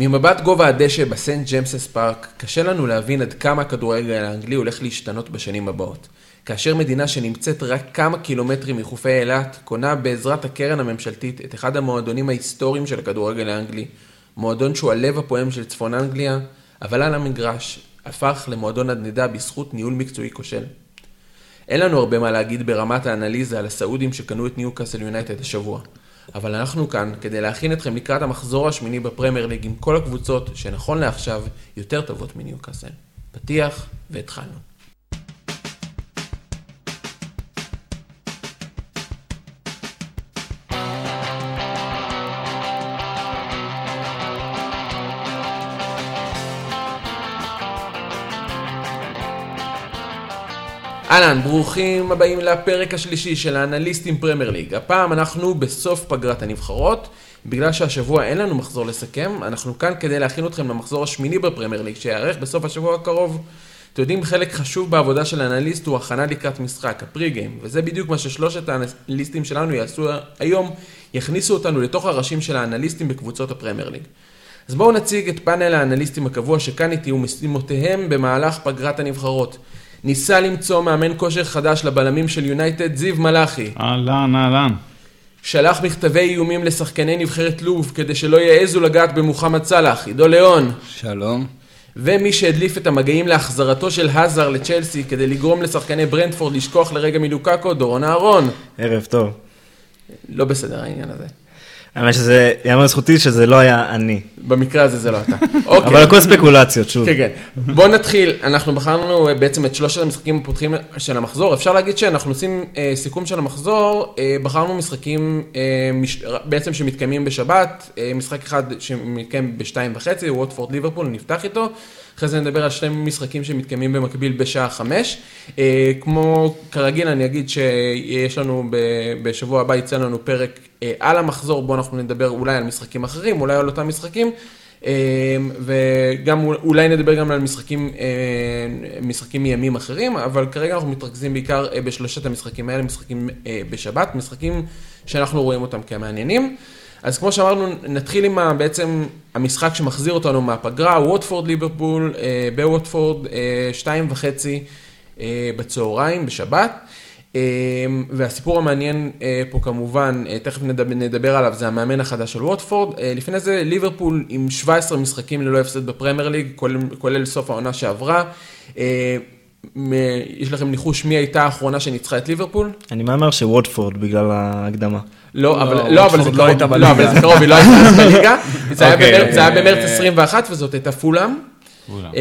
ממבט גובה הדשא בסנט ג'מסס פארק, קשה לנו להבין עד כמה הכדורגל האנגלי הולך להשתנות בשנים הבאות. כאשר מדינה שנמצאת רק כמה קילומטרים מחופי אילת, קונה בעזרת הקרן הממשלתית את אחד המועדונים ההיסטוריים של הכדורגל האנגלי, מועדון שהוא הלב הפועם של צפון אנגליה, אבל על המגרש הפך למועדון נדנדה בזכות ניהול מקצועי כושל. אין לנו הרבה מה להגיד ברמת האנליזה על הסעודים שקנו את ניוקאסל יונייטד השבוע. אבל אנחנו כאן כדי להכין אתכם לקראת המחזור השמיני בפרמייר ליג עם כל הקבוצות שנכון לעכשיו יותר טובות מניוקאסל. פתיח והתחלנו. אהלן, ברוכים הבאים לפרק השלישי של האנליסטים פרמייר ליג. הפעם אנחנו בסוף פגרת הנבחרות. בגלל שהשבוע אין לנו מחזור לסכם, אנחנו כאן כדי להכין אתכם למחזור השמיני בפרמייר ליג, שיארך בסוף השבוע הקרוב. אתם יודעים, חלק חשוב בעבודה של האנליסט הוא הכנה לקראת משחק, הפרי גיים, וזה בדיוק מה ששלושת האנליסטים שלנו יעשו היום, יכניסו אותנו לתוך הראשים של האנליסטים בקבוצות הפרמייר ליג. אז בואו נציג את פאנל האנליסטים הקבוע שכאן איתי ומשימותיהם במהלך פגרת הנבחרות. ניסה למצוא מאמן כושר חדש לבלמים של יונייטד, זיו מלאכי. אהלן, אהלן. שלח מכתבי איומים לשחקני נבחרת לוב כדי שלא יעזו לגעת במוחמד סאלח, עידו ליאון. שלום. ומי שהדליף את המגעים להחזרתו של האזר לצ'לסי כדי לגרום לשחקני ברנדפורד לשכוח לרגע מלוקקו, דורון אהרון. ערב טוב. לא בסדר העניין הזה. האמת שזה, יאמר לזכותי שזה לא היה אני. במקרה הזה זה לא אתה. אוקיי. אבל הכל ספקולציות, שוב. כן, כן. בואו נתחיל, אנחנו בחרנו בעצם את שלושת המשחקים הפותחים של המחזור. אפשר להגיד שאנחנו עושים אה, סיכום של המחזור, אה, בחרנו משחקים אה, מש, בעצם שמתקיימים בשבת, אה, משחק אחד שמתקיים בשתיים וחצי, ווטפורד ליברפול, נפתח איתו. אחרי זה נדבר על שני משחקים שמתקיימים במקביל בשעה חמש. אה, כמו כרגיל, אני אגיד שיש לנו, בשבוע הבא יצא לנו פרק אה, על המחזור, בו אנחנו נדבר אולי על משחקים אחרים, אולי על אותם משחקים. אה, וגם אולי נדבר גם על משחקים, משחקים מימים אחרים, אבל כרגע אנחנו מתרכזים בעיקר בשלושת המשחקים האלה, משחקים בשבת, משחקים שאנחנו רואים אותם כמעניינים. אז כמו שאמרנו, נתחיל עם בעצם המשחק שמחזיר אותנו מהפגרה, ווטפורד ליברפול, אה, בווטפורד, אה, שתיים וחצי אה, בצהריים, בשבת. והסיפור המעניין פה כמובן, תכף נדבר, נדבר עליו, זה המאמן החדש של ווטפורד. לפני זה ליברפול עם 17 משחקים ללא הפסד בפרמייר ליג, כולל, כולל סוף העונה שעברה. יש לכם ניחוש מי הייתה האחרונה שניצחה את ליברפול? אני מהמר שווטפורד בגלל ההקדמה. לא, אבל לא, זה לא קרוב, לא, אבל זה קרוב, היא לא הייתה בליגה. זה היה אוקיי, במרץ 21 אוקיי. וזאת הייתה פולאם.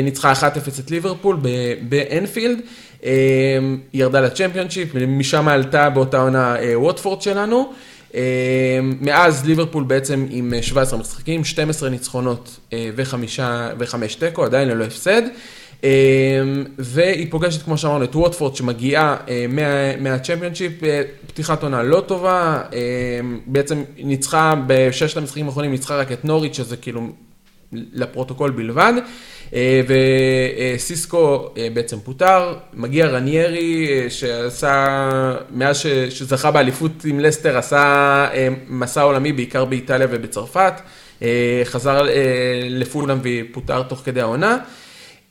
ניצחה 1-0 את ליברפול באנפילד. היא ירדה לצ'מפיונשיפ, ומשם עלתה באותה עונה אה, ווטפורד שלנו. מאז ליברפול בעצם עם 17 משחקים, 12 ניצחונות אה, וחמש תיקו, עדיין ללא הפסד. אמ, והיא פוגשת, כמו שאמרנו, את ווטפורד שמגיעה אה, מהצ'מפיונשיפ, אה, פתיחת עונה לא טובה, אמ, בעצם ניצחה בששת המשחקים האחרונים, ניצחה רק את נוריץ', שזה כאילו לפרוטוקול בלבד. אה, וסיסקו בעצם פוטר, מגיע רניירי שעשה, מאז שזכה באליפות עם לסטר, עשה מסע עולמי בעיקר באיטליה ובצרפת, חזר לפולאם ופוטר תוך כדי העונה.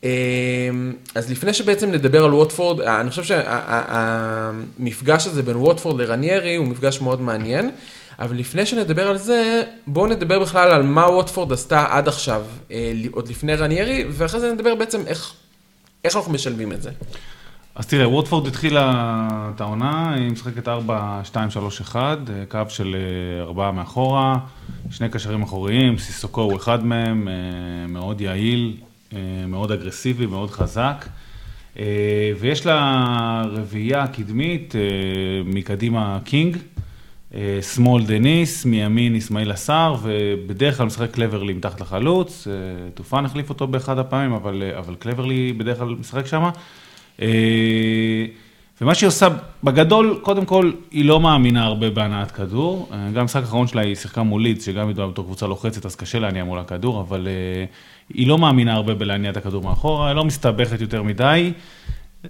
אמ, אז לפני שבעצם נדבר על ווטפורד, אני חושב שהמפגש הזה בין ווטפורד לרניירי הוא מפגש מאוד מעניין, אבל לפני שנדבר על זה, בואו נדבר בכלל על מה ווטפורד עשתה עד עכשיו, אה, עוד לפני רניירי, ואחרי זה נדבר בעצם איך, איך אנחנו משלבים את זה. אז תראה, ווטפורד התחילה את העונה, היא משחקת 4, 2, 3, 1, קו של אה, ארבעה מאחורה, שני קשרים אחוריים, סיסוקו הוא אחד מהם, אה, מאוד יעיל, אה, מאוד אגרסיבי, מאוד חזק. אה, ויש לה רביעייה קדמית, אה, מקדימה קינג, שמאל דניס, מימין איסמעילה סאר, ובדרך כלל משחק קלברלי מתחת לחלוץ, טופאן החליף אותו באחד הפעמים, אבל, אבל קלברלי בדרך כלל משחק שם. ומה שהיא עושה, בגדול, קודם כל, היא לא מאמינה הרבה בהנעת כדור. גם במשחק האחרון שלה היא שיחקה מול לידס, שגם ידועה בתור קבוצה לוחצת, אז קשה להניע מול הכדור, אבל היא לא מאמינה הרבה בלהניע את הכדור מאחורה, היא לא מסתבכת יותר מדי.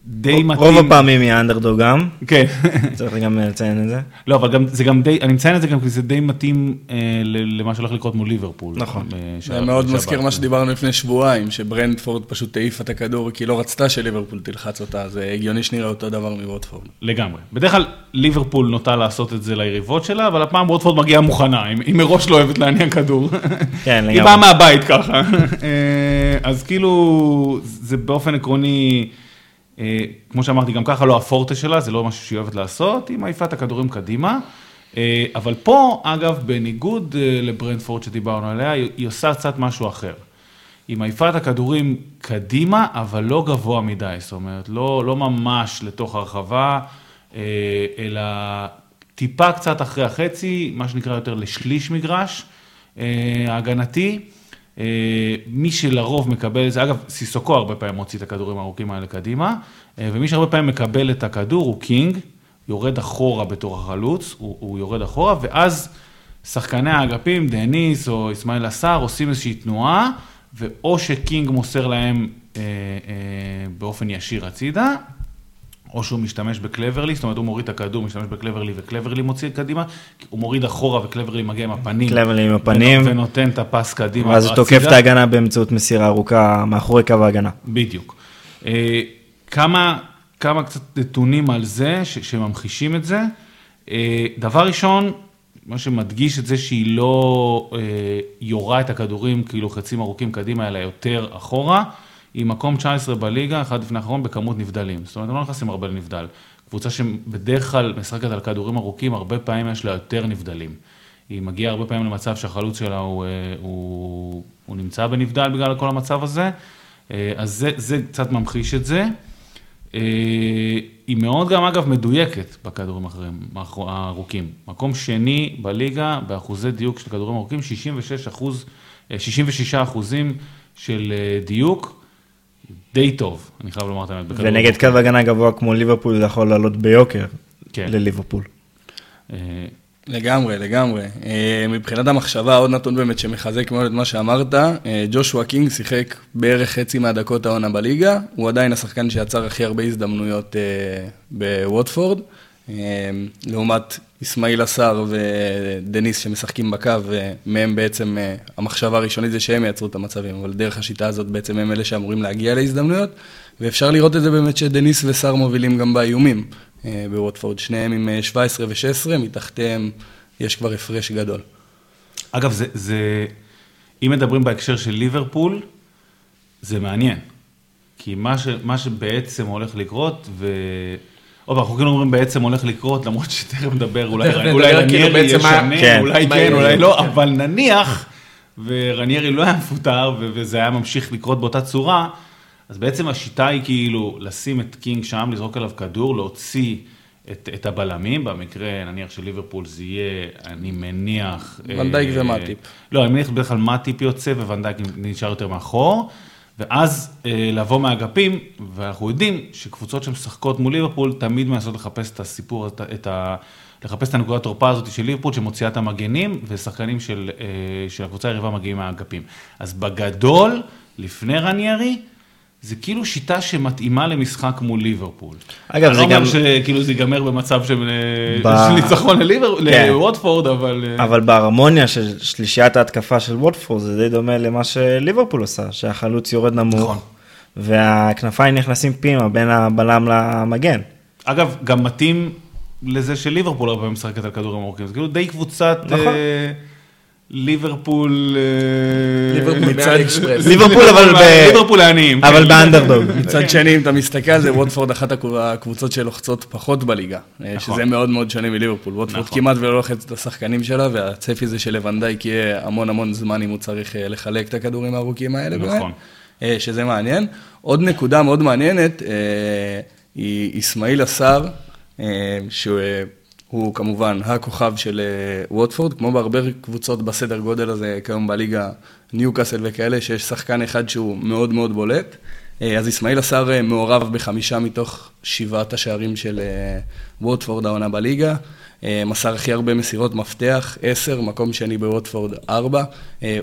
די מתאים. רוב הפעמים היא האנדרדוג גם, כן. צריך גם לציין את זה. לא, אבל גם, זה גם די, אני מציין את זה גם כי זה די מתאים אה, ל- למה שהולך לקרות מול ליברפול. נכון. אה, זה מאוד. מזכיר מה שדיברנו לפני שבועיים, שברנדפורד פשוט העיפה את הכדור כי לא רצתה שליברפול תלחץ אותה, זה הגיוני שנראה אותו דבר מווטפורד. לגמרי. בדרך כלל ליברפול נוטה לעשות את זה ליריבות שלה, אבל הפעם ווטפורד מגיעה מוכנה, היא, היא מראש לא אוהבת להניע כדור. כן, היא לגמרי. באה מהבית ככה. אה, אז כאילו, זה באופן עקרוני, אה, כמו שאמרתי, גם ככה לא הפורטה שלה, זה לא משהו שהיא אוהבת לעשות, היא מעיפה את הכדורים קדימה. אה, אבל פה, אגב, בניגוד אה, לברנדפורד שדיברנו עליה, היא עושה קצת משהו אחר. היא מעיפה את הכדורים קדימה, אבל לא גבוה מדי, זאת אומרת, לא, לא ממש לתוך הרחבה, אה, אלא טיפה קצת אחרי החצי, מה שנקרא יותר לשליש מגרש אה, ההגנתי. אה, מי שלרוב מקבל את זה, אגב, סיסוקו הרבה פעמים מוציא את הכדורים הארוכים האלה קדימה, אה, ומי שהרבה פעמים מקבל את הכדור הוא קינג, יורד אחורה בתור החלוץ, הוא, הוא יורד אחורה, ואז שחקני האגפים, דניס או איסמעילה סאר, עושים איזושהי תנועה, ואו שקינג מוסר להם אה, אה, באופן ישיר הצידה, או שהוא משתמש בקלברלי, זאת אומרת הוא מוריד את הכדור, משתמש בקלברלי וקלברלי מוציא קדימה, הוא מוריד אחורה וקלברלי מגיע עם הפנים. קלברלי עם הפנים. ונ- ונותן את הפס קדימה. ואז הוא תוקף. את ההגנה באמצעות מסירה ארוכה מאחורי קו ההגנה. בדיוק. אה, כמה, כמה קצת נתונים על זה, ש, שממחישים את זה. אה, דבר ראשון, מה שמדגיש את זה שהיא לא אה, יורה את הכדורים כאילו חצים ארוכים קדימה, אלא יותר אחורה. היא מקום 19 בליגה, אחד לפני האחרון, בכמות נבדלים. זאת אומרת, הם לא נכנסים הרבה לנבדל. קבוצה שבדרך כלל משחקת על כדורים ארוכים, הרבה פעמים יש לה יותר נבדלים. היא מגיעה הרבה פעמים למצב שהחלוץ שלה הוא, אה, הוא, הוא נמצא בנבדל בגלל כל המצב הזה. אה, אז זה, זה קצת ממחיש את זה. אה, היא מאוד גם, אגב, מדויקת בכדורים האחרים, האחר- הארוכים. מקום שני בליגה באחוזי דיוק של כדורים ארוכים, 66 אחוז, אה, 66 אחוזים של דיוק, די טוב, אני חייב לומר את האמת. ונגד. קו הגנה גבוה כמו ליברפול זה יכול לעלות ביוקר כן. לליברפול. אה, לגמרי, לגמרי. אה, מבחינת המחשבה, עוד נתון באמת שמחזק מאוד את מה שאמרת, אה, ג'ושוע קינג שיחק בערך חצי מהדקות העונה בליגה, הוא עדיין השחקן שיצר הכי הרבה הזדמנויות בווטפורד, לעומת איסמעילה סאר ודניס שמשחקים בקו, ומהם בעצם אה, המחשבה הראשונית זה שהם יצרו את המצבים, אבל דרך השיטה הזאת בעצם הם אלה שאמורים להגיע להזדמנויות, ואפשר לראות את זה באמת שדניס וסער מובילים גם באיומים. אה, בווטפורד, שניהם עם אה, 17 ו-16, מתחתיהם יש כבר הפרש גדול. אגב, זה, זה, אם מדברים בהקשר של ליברפול, זה מעניין. כי מה, ש, מה שבעצם הולך לקרות, ו... עוד פעם, אנחנו כאילו אומרים בעצם הולך לקרות, למרות שתכף נדבר, אולי, מה- ישנה, כן. אולי כן, יהיה. אולי לא, אבל נניח, ורניירי לא היה מפוטר, וזה היה ממשיך לקרות באותה צורה, אז בעצם השיטה היא כאילו לשים את קינג שם, לזרוק עליו כדור, להוציא את, את הבלמים, במקרה נניח של ליברפול זה יהיה, אני מניח... ונדייק אה, ומטיפ. לא, אני מניח בדרך כלל מטיפ יוצא וונדייק נשאר יותר מאחור, ואז אה, לבוא מהאגפים, ואנחנו יודעים שקבוצות שמשחקות מול ליברפול תמיד מנסות לחפש את הסיפור, את, את ה... לחפש את הנקודת תורפה הזאת של ליברפול שמוציאה את המגנים, ושחקנים של, אה, של הקבוצה היריבה מגיעים מהאגפים. אז בגדול, לפני רניירי, זה כאילו שיטה שמתאימה למשחק מול ליברפול. אגב, זה אני לא גם- אומר שכאילו זה ייגמר במצב של ב- של ניצחון לליבר- כן. אבל... אה, אבל בהרמוניה של שלישיית ההתקפה של ווטפורד זה די דומה למה שליברפול עושה, שהחלוץ יורד נכון. נמוך, והכנפיים נכנסים פנימה בין הבלם למגן. אגב, גם מתאים לזה שליברפול הרבה פעמים משחקת על כדורים ארוכים. זה כאילו די קבוצת נכון. אה, ליברפול... אה, ליברפול אבל ב... ליברפול העניים. אבל כן. באנדרדוג. מצד שני, אם אתה מסתכל על זה, ווטפורד אחת הקב- הקבוצות שלוחצות פחות בליגה, אה, נכון. שזה מאוד מאוד שונה מליברפול. ווטפורד נכון. כמעט ולא לוחצת את השחקנים שלה, והצפי זה שלוונדייק יהיה המון המון זמן אם הוא צריך אה, לחלק את הכדורים הארוכים האלה. נכון. שזה מעניין. עוד נקודה מאוד מעניינת, היא אסמאעיל עשר, שהוא הוא כמובן הכוכב של אה, ווטפורד, כמו בהרבה קבוצות בסדר גודל הזה כיום בליגה, ניוקאסל וכאלה, שיש שחקן אחד שהוא מאוד מאוד בולט. אה, אז אסמאעיל עשר מעורב בחמישה מתוך שבעת השערים של אה, ווטפורד העונה בליגה. מסר הכי הרבה מסירות מפתח, עשר, מקום שני בווטפורד, ארבע.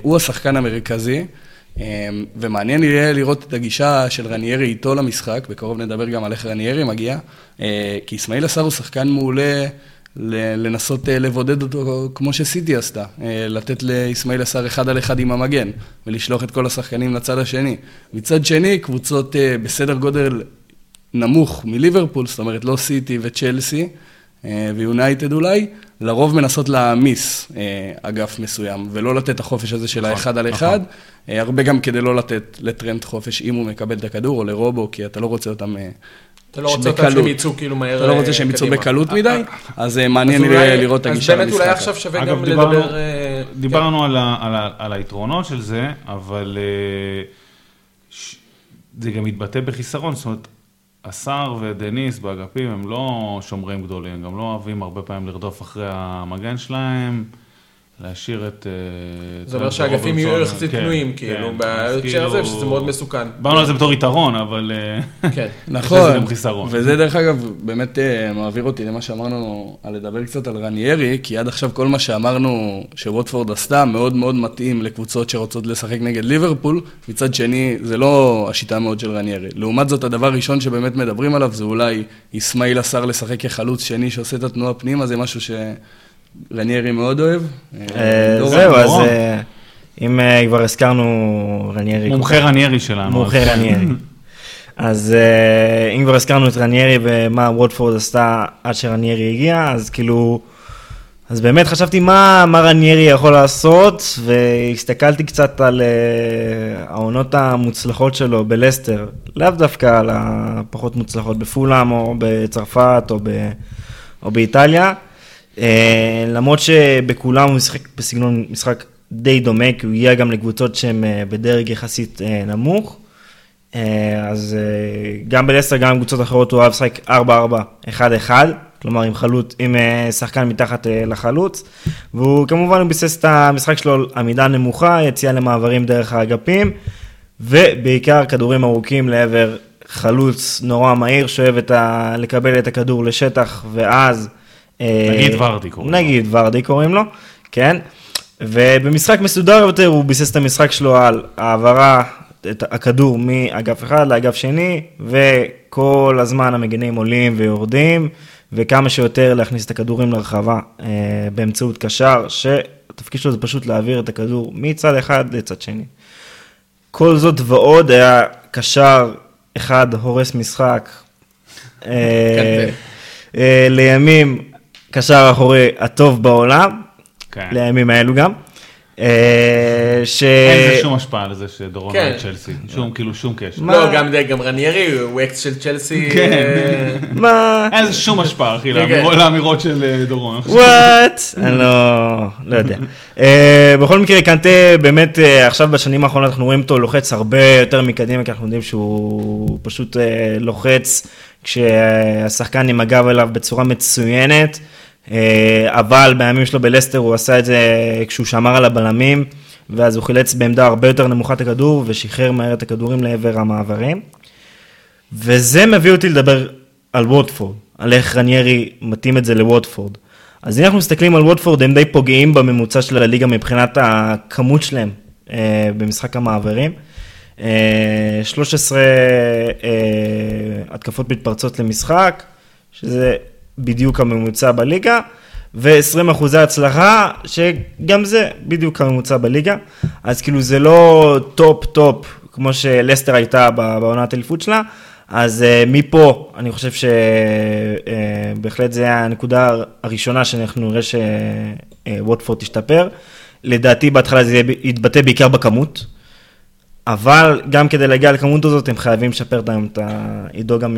הוא השחקן המרכזי. ומעניין יהיה לראות את הגישה של רניירי איתו למשחק, בקרוב נדבר גם על איך רניירי מגיע, כי אסמאעיל עשר הוא שחקן מעולה. לנסות אה, לבודד אותו כמו שסיטי עשתה, אה, לתת לאסמאעיל עשר אחד על אחד עם המגן, ולשלוח את כל השחקנים לצד השני. מצד שני, קבוצות אה, בסדר גודל נמוך מליברפול, זאת אומרת לא סיטי וצ'לסי ויונייטד אולי, לרוב מנסות להעמיס אגף מסוים, ולא לתת את החופש הזה של נכון, האחד על אחד, נכון. הרבה גם כדי לא לתת לטרנד חופש אם הוא מקבל את הכדור, או לרובו, כי אתה לא רוצה אותם אתה לא רוצה אותם שהם יצאו כאילו מהר אתה לא רוצה שהם יצאו בקלות מדי, אז מעניין לראות את הגישה למשחק. אז באמת אולי עכשיו שווה גם לדבר... דיברנו כן. על היתרונות של זה, אבל זה גם מתבטא בחיסרון, זאת אומרת, השר ודניס באגפים הם לא שומרים גדולים, הם גם לא אוהבים הרבה פעמים לרדוף אחרי המגן שלהם. להשאיר את... אה, זה אומר שהאגפים יהיו יחסית כן, פנויים, כן, כאילו, בהקשר הזה, שזה מאוד מסוכן. דיברנו על זה בתור יתרון, אבל... אה, כן. נכון, וזה דרך אגב, באמת אה, מעביר אותי למה שאמרנו, על לדבר קצת על רניירי, כי עד עכשיו כל מה שאמרנו שווטפורד עשתה, מאוד מאוד מתאים לקבוצות שרוצות לשחק נגד ליברפול, מצד שני, זה לא השיטה מאוד של רניירי. לעומת זאת, הדבר הראשון שבאמת מדברים עליו, זה אולי אסמאעיל עשר לשחק כחלוץ שני שעושה את התנועה פנימה, זה משהו ש... רניירי מאוד אוהב. אה, זהו, אז אה, אם אה, כבר הזכרנו רניירי... מומחה רניירי שלנו. מומחה רניירי. אז אם כבר הזכרנו את רניירי ומה וודפורד עשתה עד שרניירי הגיע, אז כאילו... אז באמת חשבתי מה, מה רניירי יכול לעשות, והסתכלתי קצת על uh, העונות המוצלחות שלו בלסטר, לאו דווקא על הפחות מוצלחות בפולאם או בצרפת או, ב, או באיטליה. אה, למרות שבכולם הוא משחק בסגנון משחק די דומה, כי הוא הגיע גם לקבוצות שהן אה, בדרג יחסית אה, נמוך. אז גם בלסטר, גם בקבוצות אחרות הוא אוהב לשחק 4-4-1-1, כלומר עם חלוץ, עם שחקן מתחת לחלוץ, והוא כמובן ביסס את המשחק שלו על עמידה נמוכה, יציאה למעברים דרך האגפים, ובעיקר כדורים ארוכים לעבר חלוץ נורא מהיר, שאוהב ה... לקבל את הכדור לשטח, ואז... נגיד ורדי קוראים לו. נגיד ורדי קוראים לו, כן. ובמשחק מסודר יותר הוא ביסס את המשחק שלו על העברה, את הכדור מאגף אחד לאגף שני, וכל הזמן המגנים עולים ויורדים, וכמה שיותר להכניס את הכדורים לרחבה אה, באמצעות קשר, שהתפקיד שלו זה פשוט להעביר את הכדור מצד אחד לצד שני. כל זאת ועוד היה קשר אחד הורס משחק. אה, אה, לימים קשר האחורי הטוב בעולם, כן. לימים האלו גם. אה, ש... אין לזה שום השפעה על זה שדורון כן. אוהד צ'לסי, שום, כאילו שום קשר. לא, גם, גם רניירי הוא אקס של צ'לסי. כן. אה, מה? אין לזה שום השפעה, אחי, כן, לאמירות של אה, דורון. וואט? אני לא, לא יודע. בכל מקרה, קנטה באמת, עכשיו בשנים האחרונות אנחנו רואים אותו לוחץ הרבה יותר מקדימה, כי אנחנו יודעים שהוא פשוט לוחץ כשהשחקן עם הגב אליו בצורה מצוינת. אה, אבל בימים שלו בלסטר הוא עשה את זה כשהוא שמר על הבלמים, ואז הוא חילץ בעמדה הרבה יותר נמוכת הכדור, ושחרר מהר את הכדורים לעבר המעברים. וזה מביא אותי לדבר על ווטפורד, על איך רניירי מתאים את זה לווטפורד. אז אם אנחנו מסתכלים על ווטפורד, הם די פוגעים בממוצע של הליגה מבחינת הכמות שלהם אה, במשחק המעברים. אה, 13 אה, התקפות מתפרצות למשחק, שזה בדיוק הממוצע בליגה, ו-20 אחוזי הצלחה, שגם זה בדיוק הממוצע בליגה. אז כאילו זה לא טופ-טופ, כמו שלסטר הייתה בעונת אליפות שלה. אז אה, מפה, אני חושב שבהחלט uh, זה הנקודה הראשונה שאנחנו נראה שווטפורד uh, תשתפר. לדעתי בהתחלה זה יתבטא בעיקר בכמות, אבל גם כדי להגיע לכמות הזאת הם חייבים לשפר את ה... עידו גם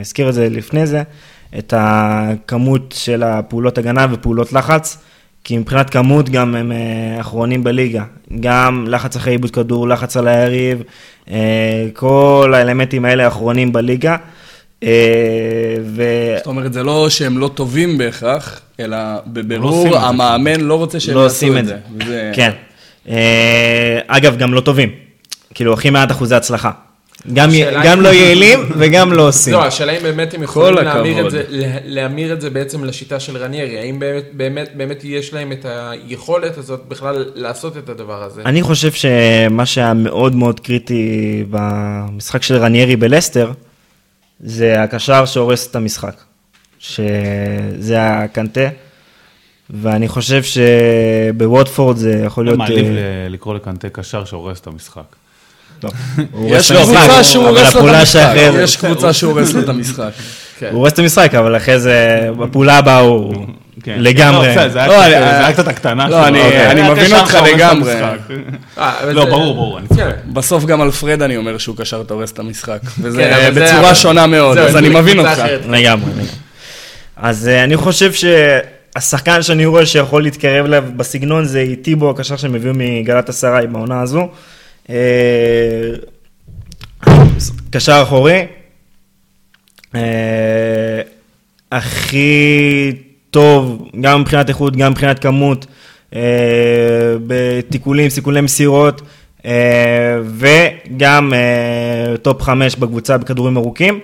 הזכיר את זה לפני זה, את הכמות של הפעולות הגנה ופעולות לחץ, כי מבחינת כמות גם הם אה, אחרונים בליגה. גם לחץ אחרי עיבוד כדור, לחץ על היריב, אה, כל האלמנטים האלה אחרונים בליגה. אה, ו... זאת אומרת, זה לא שהם לא טובים בהכרח, אלא בבירור לא המאמן לא רוצה שהם לא יעשו את זה. זה. כן. אגב, גם לא טובים. כאילו, הכי מעט אחוזי הצלחה. גם, גם לא יעילים וגם לא עושים. לא, השאלה אם באמת הם יכולים להמיר את, זה, להמיר את זה בעצם לשיטה של רניירי. האם באמת, באמת, באמת יש להם את היכולת הזאת בכלל לעשות את הדבר הזה? אני חושב שמה שהיה מאוד מאוד קריטי במשחק של רניירי בלסטר, זה הקשר שהורס את המשחק. שזה הקנטה. ואני חושב שבווטפורד זה יכול להיות... מעליב אה, לקרוא לקנטה קשר שהורס את המשחק. לא. יש קבוצה שהוא הורס לו את המשחק. יש קבוצה שהוא הורס לו את המשחק. הוא הורס את המשחק, אבל אחרי זה, בפעולה הבאה הוא כן. לגמרי. לא, זה היה קצת הקטנה שלו. לא, אני אוקיי. מבין אותך לגמרי. אה, לא, ברור, ברור. כן. בסוף גם על פרד אני אומר שהוא קשר את הורס את המשחק. וזה כן, בצורה שונה מאוד, אז אני מבין אותך. לגמרי. אז אה, אני חושב שהשחקן שאני רואה שיכול להתקרב אליו בסגנון זה טיבו, הקשר שהם הביאו מגלת אסריי בעונה הזו. אה, קשר אחורי, אה, הכי טוב, גם מבחינת איכות, גם מבחינת כמות, אה, בתיקולים, סיכולי מסירות, וגם טופ חמש בקבוצה בכדורים ארוכים,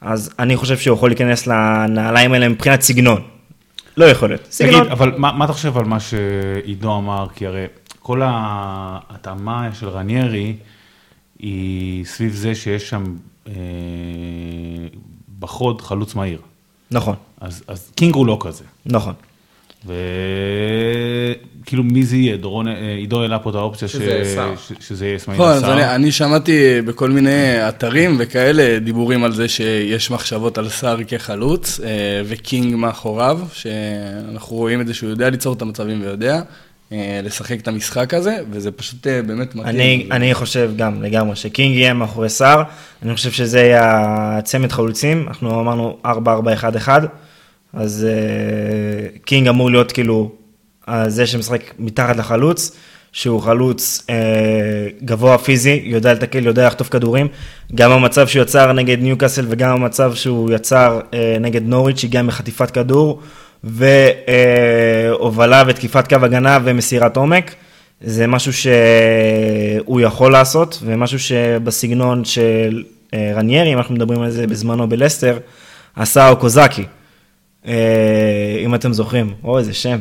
אז אני חושב שהוא יכול להיכנס לנעליים האלה מבחינת סגנון. לא יכול להיות. סגנון. תגיד, אבל מה, מה אתה חושב על מה שעידו אמר? כי הרי כל ההתאמה של רניירי היא סביב זה שיש שם אה, בחוד חלוץ מהיר. נכון. אז, אז קינג הוא לא כזה. נכון. וכאילו מי זה יהיה? דורון, אה, עידו העלה פה את האופציה שזה, ש... שזה יהיה איסמעילה נכון, אני, אני שמעתי בכל מיני אתרים וכאלה דיבורים על זה שיש מחשבות על סאר כחלוץ אה, וקינג מאחוריו, שאנחנו רואים את זה שהוא יודע ליצור את המצבים ויודע. אה, לשחק את המשחק הזה, וזה פשוט אה, באמת מתאים. אני, אני חושב גם לגמרי שקינג יהיה מאחורי סאר, אני חושב שזה יהיה הצמד חלוצים, אנחנו אמרנו 4-4-1-1, אז uh, קינג אמור להיות כאילו זה שמשחק מתחת לחלוץ, שהוא חלוץ uh, גבוה פיזי, יודע לתקל, יודע לחטוף כדורים, גם המצב שהוא יצר נגד ניוקאסל וגם המצב שהוא יצר uh, נגד נוריץ', הגיע מחטיפת כדור. והובלה ותקיפת קו הגנה ומסירת עומק. זה משהו שהוא יכול לעשות, ומשהו שבסגנון של אה, רניירי, אם אנחנו מדברים על זה בזמנו בלסטר, עשה אוקזקי. אה, אם אתם זוכרים, או איזה שם.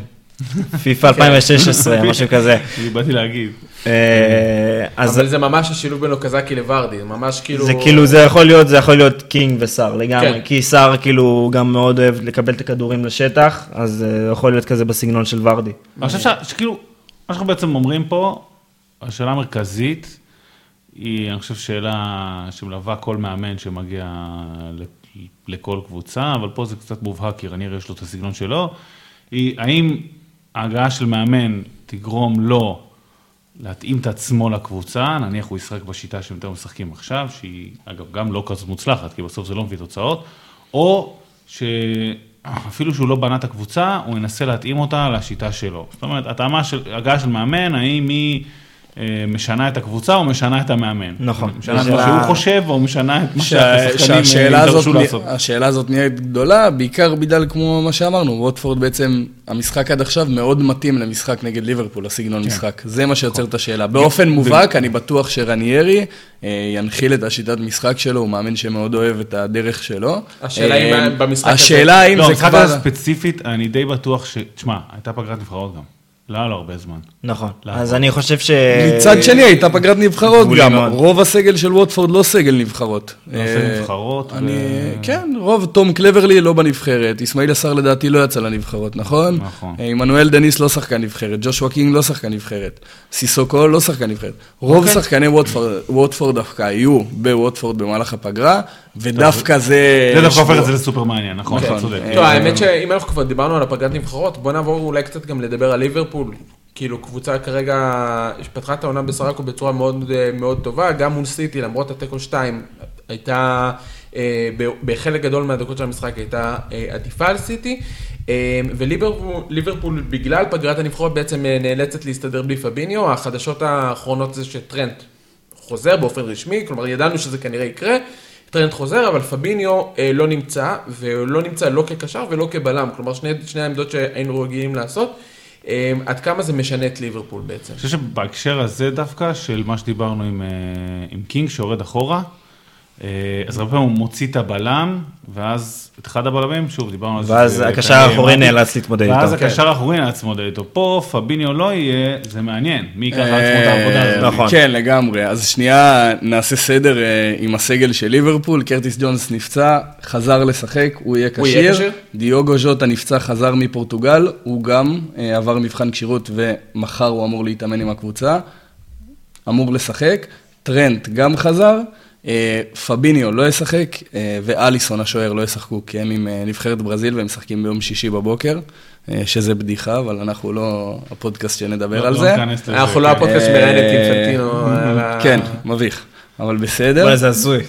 פיפא 2016, משהו כזה. באתי להגיד. אה, אבל זה ממש השילוב בין אוקזקי לוורדי, זה ממש כאילו... זה כאילו, זה יכול להיות, זה יכול להיות קינג וסאר לגמרי, כן. כי סאר כאילו גם מאוד אוהב לקבל את הכדורים לשטח, אז זה יכול להיות כזה בסגנון של ורדי. אני חושב שכאילו, מה שאנחנו בעצם אומרים פה, השאלה המרכזית, היא, אני חושב, שאלה שמלווה כל מאמן שמגיע לכל קבוצה, אבל פה זה קצת מובהק, כי רניר יש לו את הסגנון שלו, היא האם ההגעה של מאמן תגרום לו להתאים את עצמו לקבוצה, נניח הוא ישחק בשיטה שהם יותר משחקים עכשיו, שהיא אגב גם לא כזאת מוצלחת, כי בסוף זה לא מביא תוצאות, או שאפילו שהוא לא בנה את הקבוצה, הוא ינסה להתאים אותה לשיטה שלו. זאת אומרת, התאמה של, הגעה של מאמן, האם היא... אה, משנה את הקבוצה או משנה את המאמן. נכון. משנה את מה שהוא חושב או משנה את מה שהשחקנים ידרשו לעשות. השאלה הזאת נהיית גדולה, בעיקר בגלל כמו מה שאמרנו, ווטפורד בעצם, המשחק עד עכשיו מאוד מתאים למשחק נגד ליברפול, הסגנון כן. משחק. זה מה שיוצר את השאלה. באופן מובהק, אני בטוח שרניירי אה, ינחיל את השיטת משחק שלו, הוא מאמין שמאוד אוהב את הדרך שלו. השאלה אם אה, במשחק הזה... השאלה אם לא, זה כבר... לא, במשחק הזה ספציפית, אני די בטוח ש... תשמע, הייתה פגרת נבחרות גם. לא היה לו הרבה זמן. נכון, אז אני חושב ש... מצד שני הייתה פגרת נבחרות גם, רוב הסגל של ווטפורד לא סגל נבחרות. לא סגל אה, נבחרות? כן, רוב, תום קלברלי לא בנבחרת, איסמעילה סאר לדעתי לא יצא לנבחרות, נכון? נכון. אה, עמנואל דניס לא שחקן נבחרת, ג'ושוע קינג לא שחקן נבחרת, סיסוקו לא שחקן נבחרת. רוב אוקיי. שחקני ווטפורד דווקא היו בווטפורד במהלך הפגרה, ודווקא זה... זה דווקא הופך את זה לסופר מעניין, נכון, אתה צודק. טוב, האמת שאם אנחנו כבר דיברנו על הפגרת נבחרות, בוא נעבור אולי קצת גם לדבר על ליברפול. כאילו קבוצה כרגע פתחה את העונה בסרקו בצורה מאוד מאוד טובה, גם מול סיטי, למרות התיקו 2, הייתה, אה, בחלק גדול מהדקות של המשחק הייתה אה, עדיפה על סיטי. אה, וליברפול, בגלל פגרת הנבחרות, בעצם נאלצת להסתדר בלי פביניו. החדשות האחרונות זה שטרנט חוזר באופן רשמי, כלומר ידענו שזה כנראה יקרה. טרנט חוזר, אבל פביניו אה, לא נמצא, ולא נמצא לא כקשר ולא כבלם, כלומר שני, שני העמדות שהיינו רגילים לעשות. אה, עד כמה זה משנה את ליברפול בעצם? אני חושב שבהקשר הזה דווקא, של מה שדיברנו עם, אה, עם קינג שיורד אחורה, אז הרבה פעמים הוא מוציא את הבלם, ואז את אחד הבלמים, שוב, דיברנו על זה. ואז הקשר האחורי נאלץ להתמודד איתו. ואז הקשר האחורי נאלץ להתמודד איתו. פה פביניו לא יהיה, זה מעניין, מי ייקח על עצמו את העבודה הזאת. נכון. כן, לגמרי. אז שנייה נעשה סדר עם הסגל של ליברפול, קרטיס ג'ונס נפצע, חזר לשחק, הוא יהיה כשיר. דיוגו ז'וטה נפצע, חזר מפורטוגל, הוא גם עבר מבחן כשירות ומחר הוא אמור להתאמן עם הקבוצה. אמור לשחק. טרנט גם חזר. פביניו לא ישחק, ואליסון השוער לא ישחקו, כי הם עם נבחרת ברזיל והם משחקים ביום שישי בבוקר, שזה בדיחה, אבל אנחנו לא הפודקאסט שנדבר על זה. אנחנו לא הפודקאסט שמראיין את אינפנטינו. כן, מביך. אבל בסדר. זה הזוי.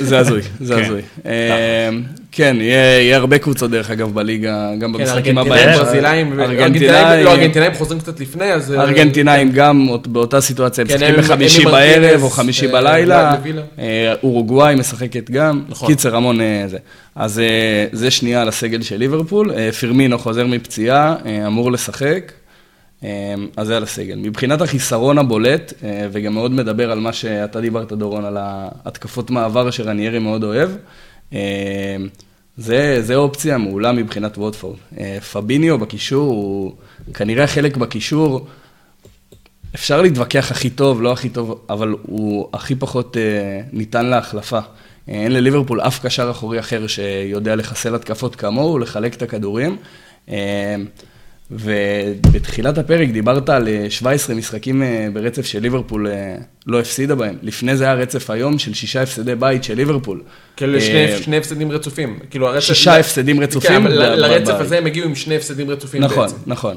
זה הזוי, זה הזוי. כן, יהיה הרבה קבוצות דרך אגב בליגה, גם במשחקים הבאים. ארגנטינאים, ברזילאים, לא, ארגנטינאים חוזרים קצת לפני, אז... ארגנטינאים גם באותה סיטואציה, הם משחקים בחמישי בערב או חמישי בלילה. אורוגוואי משחקת גם. קיצר, המון זה. אז זה שנייה על הסגל של ליברפול. פירמינו חוזר מפציעה, אמור לשחק. אז זה על הסגל. מבחינת החיסרון הבולט, וגם מאוד מדבר על מה שאתה דיברת, דורון, על ההתקפות מעבר שרניירי מאוד אוהב, זה, זה אופציה מעולה מבחינת ווטפורד. פביניו בקישור, הוא כנראה חלק בקישור, אפשר להתווכח הכי טוב, לא הכי טוב, אבל הוא הכי פחות ניתן להחלפה. אין לליברפול אף קשר אחורי אחר שיודע לחסל התקפות כמוהו, לחלק את הכדורים. ובתחילת הפרק דיברת על 17 משחקים ברצף של ליברפול לא הפסידה בהם. לפני זה היה רצף היום של שישה הפסדי בית של ליברפול. כאילו שני הפסדים רצופים. שישה הפסדים רצופים. לרצף הזה הם הגיעו עם שני הפסדים רצופים בעצם. נכון, נכון.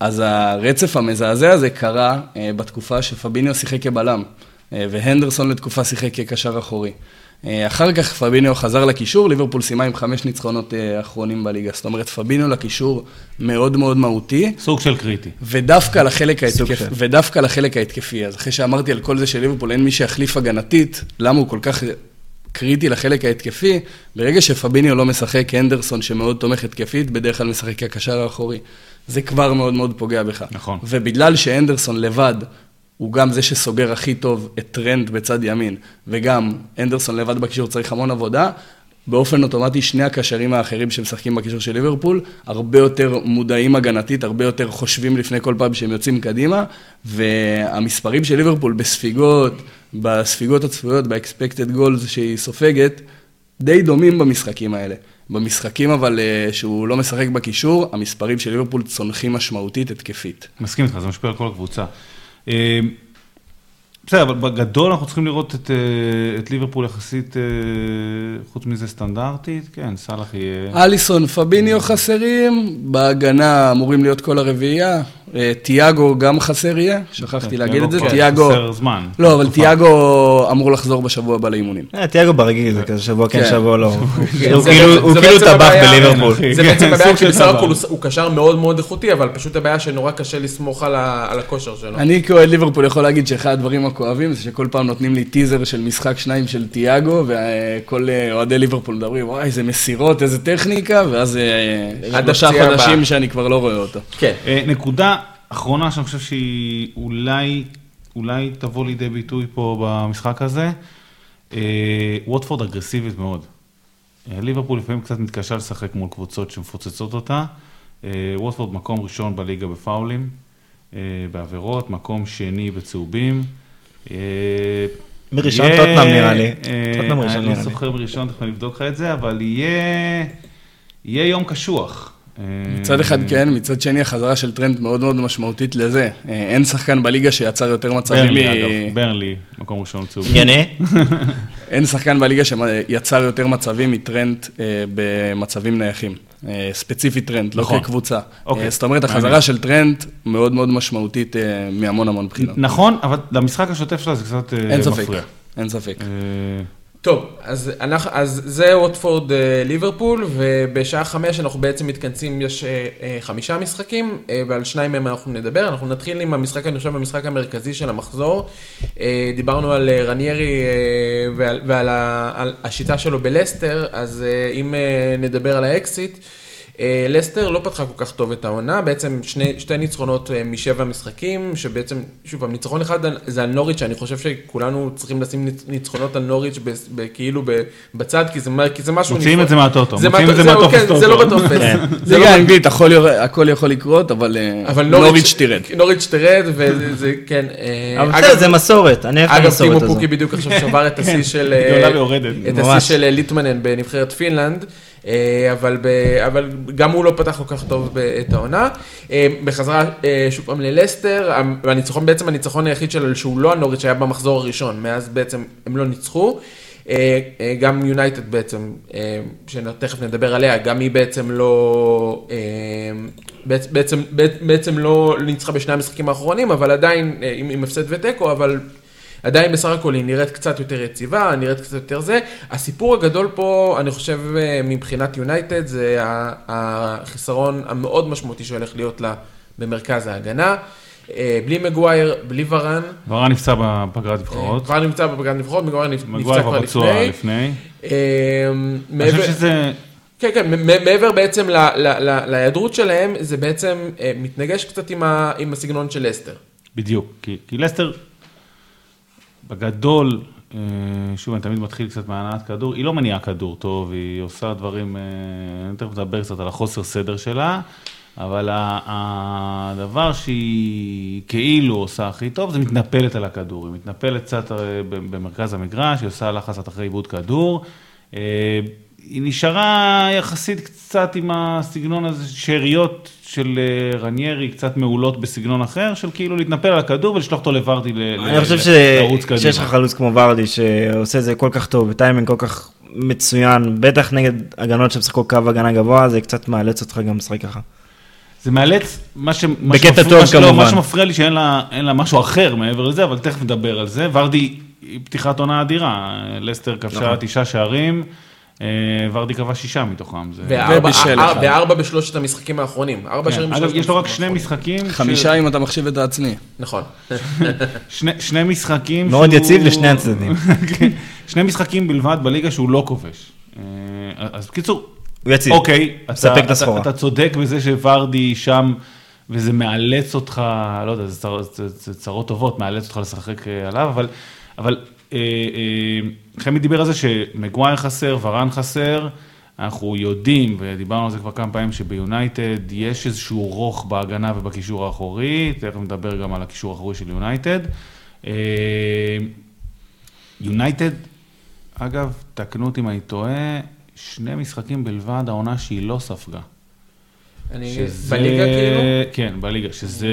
אז הרצף המזעזע הזה קרה בתקופה שפביניו שיחק כבלם, והנדרסון לתקופה שיחק כקשר אחורי. אחר כך פביניו חזר לקישור, ליברפול סיימה עם חמש ניצחונות אחרונים בליגה. זאת אומרת, פביניו לקישור מאוד מאוד מהותי. סוג של קריטי. ודווקא לחלק ההתקפי, ודווקא לחלק ההתקפי. אז אחרי שאמרתי על כל זה של ליברפול, אין מי שיחליף הגנתית, למה הוא כל כך קריטי לחלק ההתקפי? ברגע שפביניו לא משחק, הנדרסון שמאוד תומך התקפית, בדרך כלל משחק כקשר האחורי. זה כבר מאוד מאוד פוגע בך. נכון. ובגלל שהנדרסון לבד, הוא גם זה שסוגר הכי טוב את טרנט בצד ימין, וגם אנדרסון לבד בקישור צריך המון עבודה, באופן אוטומטי שני הקשרים האחרים שמשחקים בקישור של ליברפול, הרבה יותר מודעים הגנתית, הרבה יותר חושבים לפני כל פעם שהם יוצאים קדימה, והמספרים של ליברפול בספיגות, בספיגות הצפויות, ב-expected goals שהיא סופגת, די דומים במשחקים האלה. במשחקים אבל שהוא לא משחק בקישור, המספרים של ליברפול צונחים משמעותית התקפית. מסכים איתך, זה משפיע על כל הקבוצה. Eh, בסדר, אבל בגדול אנחנו צריכים לראות את ליברפול יחסית, חוץ מזה סטנדרטית, כן, סאלח יהיה... אליסון, פביניו חסרים, בהגנה אמורים להיות כל הרביעייה, תיאגו גם חסר יהיה, שכחתי להגיד את זה, תיאגו... חסר זמן. לא, אבל תיאגו אמור לחזור בשבוע הבא לאימונים. תיאגו ברגיל, זה כזה שבוע כן, שבוע לא. הוא כאילו טבח בליברפול. זה בעצם הבעיה, כי בסך הכל הוא קשר מאוד מאוד איכותי, אבל פשוט הבעיה שנורא קשה לסמוך על הכושר שלו. אני כאוהד ליברפול יכול להגיד שאחד הדברים הכואבים זה שכל פעם נותנים לי טיזר של משחק שניים של תיאגו, וכל אוהדי ליברפול מדברים, וואי, איזה מסירות, איזה טכניקה, ואז שלושה חודשים שאני כבר לא רואה אותו. כן. נקודה אחרונה שאני חושב שהיא אולי, אולי תבוא לידי ביטוי פה במשחק הזה, ווטפורד אגרסיבית מאוד. ליברפול לפעמים קצת מתקשה לשחק מול קבוצות שמפוצצות אותה. ווטפורד מקום ראשון בליגה בפאולים, בעבירות, מקום שני בצהובים. מראשון טוטנאם נראה לי. טוטנאם ראשון נראה לי. אני לא זוכר מראשון, תכף אני אבדוק לך את זה, אבל יהיה יום קשוח. מצד אחד כן, מצד שני החזרה של טרנד מאוד מאוד משמעותית לזה. אין שחקן בליגה שיצר יותר מצבים. ברנלי אגב, ברנלי, מקום ראשון צהובים. יונה? אין שחקן בליגה שיצר יותר מצבים מטרנד במצבים נייחים. ספציפית טרנד, לא כקבוצה. זאת אומרת, החזרה של טרנד מאוד מאוד משמעותית מהמון המון בחינות. נכון, אבל למשחק השוטף שלה זה קצת מפריע. אין ספק, אין ספק. טוב, אז, אנחנו, אז זה ווטפורד ליברפול, ובשעה חמש אנחנו בעצם מתכנסים, יש חמישה משחקים, ועל שניים מהם אנחנו נדבר. אנחנו נתחיל עם המשחק, אני חושב, המשחק המרכזי של המחזור. דיברנו על רניירי ועל, ועל השיטה שלו בלסטר, אז אם נדבר על האקסיט, אה, לסטר לא פתחה כל כך טוב את העונה, בעצם שני, שתי ניצחונות אה, משבע משחקים, שבעצם, שוב, ניצחון אחד זה על נוריץ', שאני חושב שכולנו צריכים לשים ניצחונות על נוריץ' כאילו בצד, כי זה, כי זה משהו... מוציאים את זה מהטוטו, מוציאים את זה מהטופס כן, זה לא בטופס. ליגה לא האנגלית, הכל יכול לקרות, אבל נוריץ' תרד. נוריץ' תרד, וזה, כן. אבל בסדר, זה מסורת, אני אוהב את המסורת הזו. אגב, טימו פוקי בדיוק עכשיו שבר את השיא של ליטמנן בנבחרת פינלנד. אה, אבל, ב, אבל גם הוא לא פתח כל כך טוב את העונה. אה, בחזרה אה, שוב פעם ללסטר, הניצחון בעצם הניצחון היחיד שלו שהוא לא הנוריץ' שהיה במחזור הראשון, מאז בעצם הם לא ניצחו. גם יונייטד בעצם, שתכף נדבר עליה, גם היא בעצם לא, בעצם, בעצם לא ניצחה בשני המשחקים האחרונים, אבל עדיין עם הפסד ותיקו, אבל עדיין בסך הכל היא נראית קצת יותר יציבה, נראית קצת יותר זה. הסיפור הגדול פה, אני חושב, אה, מבחינת יונייטד, זה החיסרון המאוד משמעותי שהולך להיות לה במרכז ההגנה. אה, בלי מגווייר, בלי ורן. ורן נפצע בפגרת נבחרות. ורן נפצע בפגרת נבחרות, מגווייר נפצע כבר לפני. לפני. אני חושב שזה... כן, כן, מעבר בעצם להיעדרות שלהם, זה בעצם אה, מתנגש קצת עם הסגנון של לסטר. בדיוק, כי לסטר בגדול, אה, שוב, אני תמיד מתחיל קצת מהנעת כדור, היא לא מניעה כדור טוב, היא עושה דברים, אה, אני תכף מדבר קצת על החוסר סדר שלה, אבל הדבר שהיא כאילו עושה הכי טוב, זה מתנפלת על הכדור. היא מתנפלת קצת אה, במרכז המגרש, היא עושה לחץ אחרי עיבוד כדור. היא נשארה יחסית קצת עם הסגנון הזה, שאריות של אה, רניירי, קצת מעולות בסגנון אחר, של כאילו להתנפל על הכדור ולשלוח אותו לוורדי לרוץ קדימה. אני חושב שיש לך חלוץ כמו ורדי שעושה את זה כל כך טוב, בטיימינג כל כך מצוין, בטח נגד הגנות שמשחקו קו הגנה גבוה, זה קצת מאלץ אותך גם לשחק ככה. זה מאלץ, מה, ש... בקטע טוב כמובן. לא, מה שמפריע לי שאין לה, לה משהו אחר מעבר לזה, אבל תכף נדבר על זה. ורדי היא פתיחת עונה אדירה, לסטר כבשה נכון. תשעה שערים. אה, ורדי קבע שישה מתוכם. וארבע בשלושת המשחקים האחרונים. ארבע כן, שערים בשלושת אגב, יש לו רק שני משחקים. חמישה אם אתה מחשיב את העצמי. נכון. שני משחקים. מאוד יציב לשני הצדדים. כן, שני משחקים בלבד בליגה שהוא לא כובש. אה, אז בקיצור, הוא יציב. אוקיי, אתה צודק בזה שוורדי שם, וזה מאלץ אותך, לא יודע, זה צרות טובות, מאלץ אותך לשחק אה, עליו, אבל חמי דיבר על זה שמגווייר חסר, ורן חסר, אנחנו יודעים, ודיברנו על זה כבר כמה פעמים, שביונייטד יש איזשהו רוך בהגנה ובקישור האחורי, תכף נדבר גם על הקישור האחורי של יונייטד. אה, יונייטד, אגב, תקנו אותי אם אני טועה, שני משחקים בלבד, העונה שהיא לא ספגה. אני... שזה... בליגה כאילו? כן, בליגה, שזה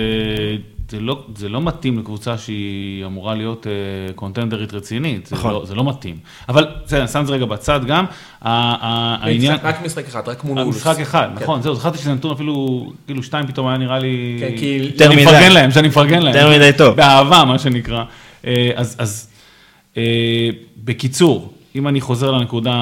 זה לא, זה לא מתאים לקבוצה שהיא אמורה להיות uh, קונטנדרית רצינית, נכון. זה, לא, זה לא מתאים. אבל בסדר, אני שם את זה רגע בצד גם. העניין... רק משחק אחד, רק מול אולס. משחק אחד, כן. נכון, זהו, זכרתי שזה נתון אפילו, כאילו שתיים פתאום היה נראה לי... כן, כי... יותר מדי. שאני מפרגן להם, שאני מפרגן להם. יותר מדי טוב. באהבה, מה שנקרא. אה, אז, אז אה, בקיצור, אם אני חוזר לנקודה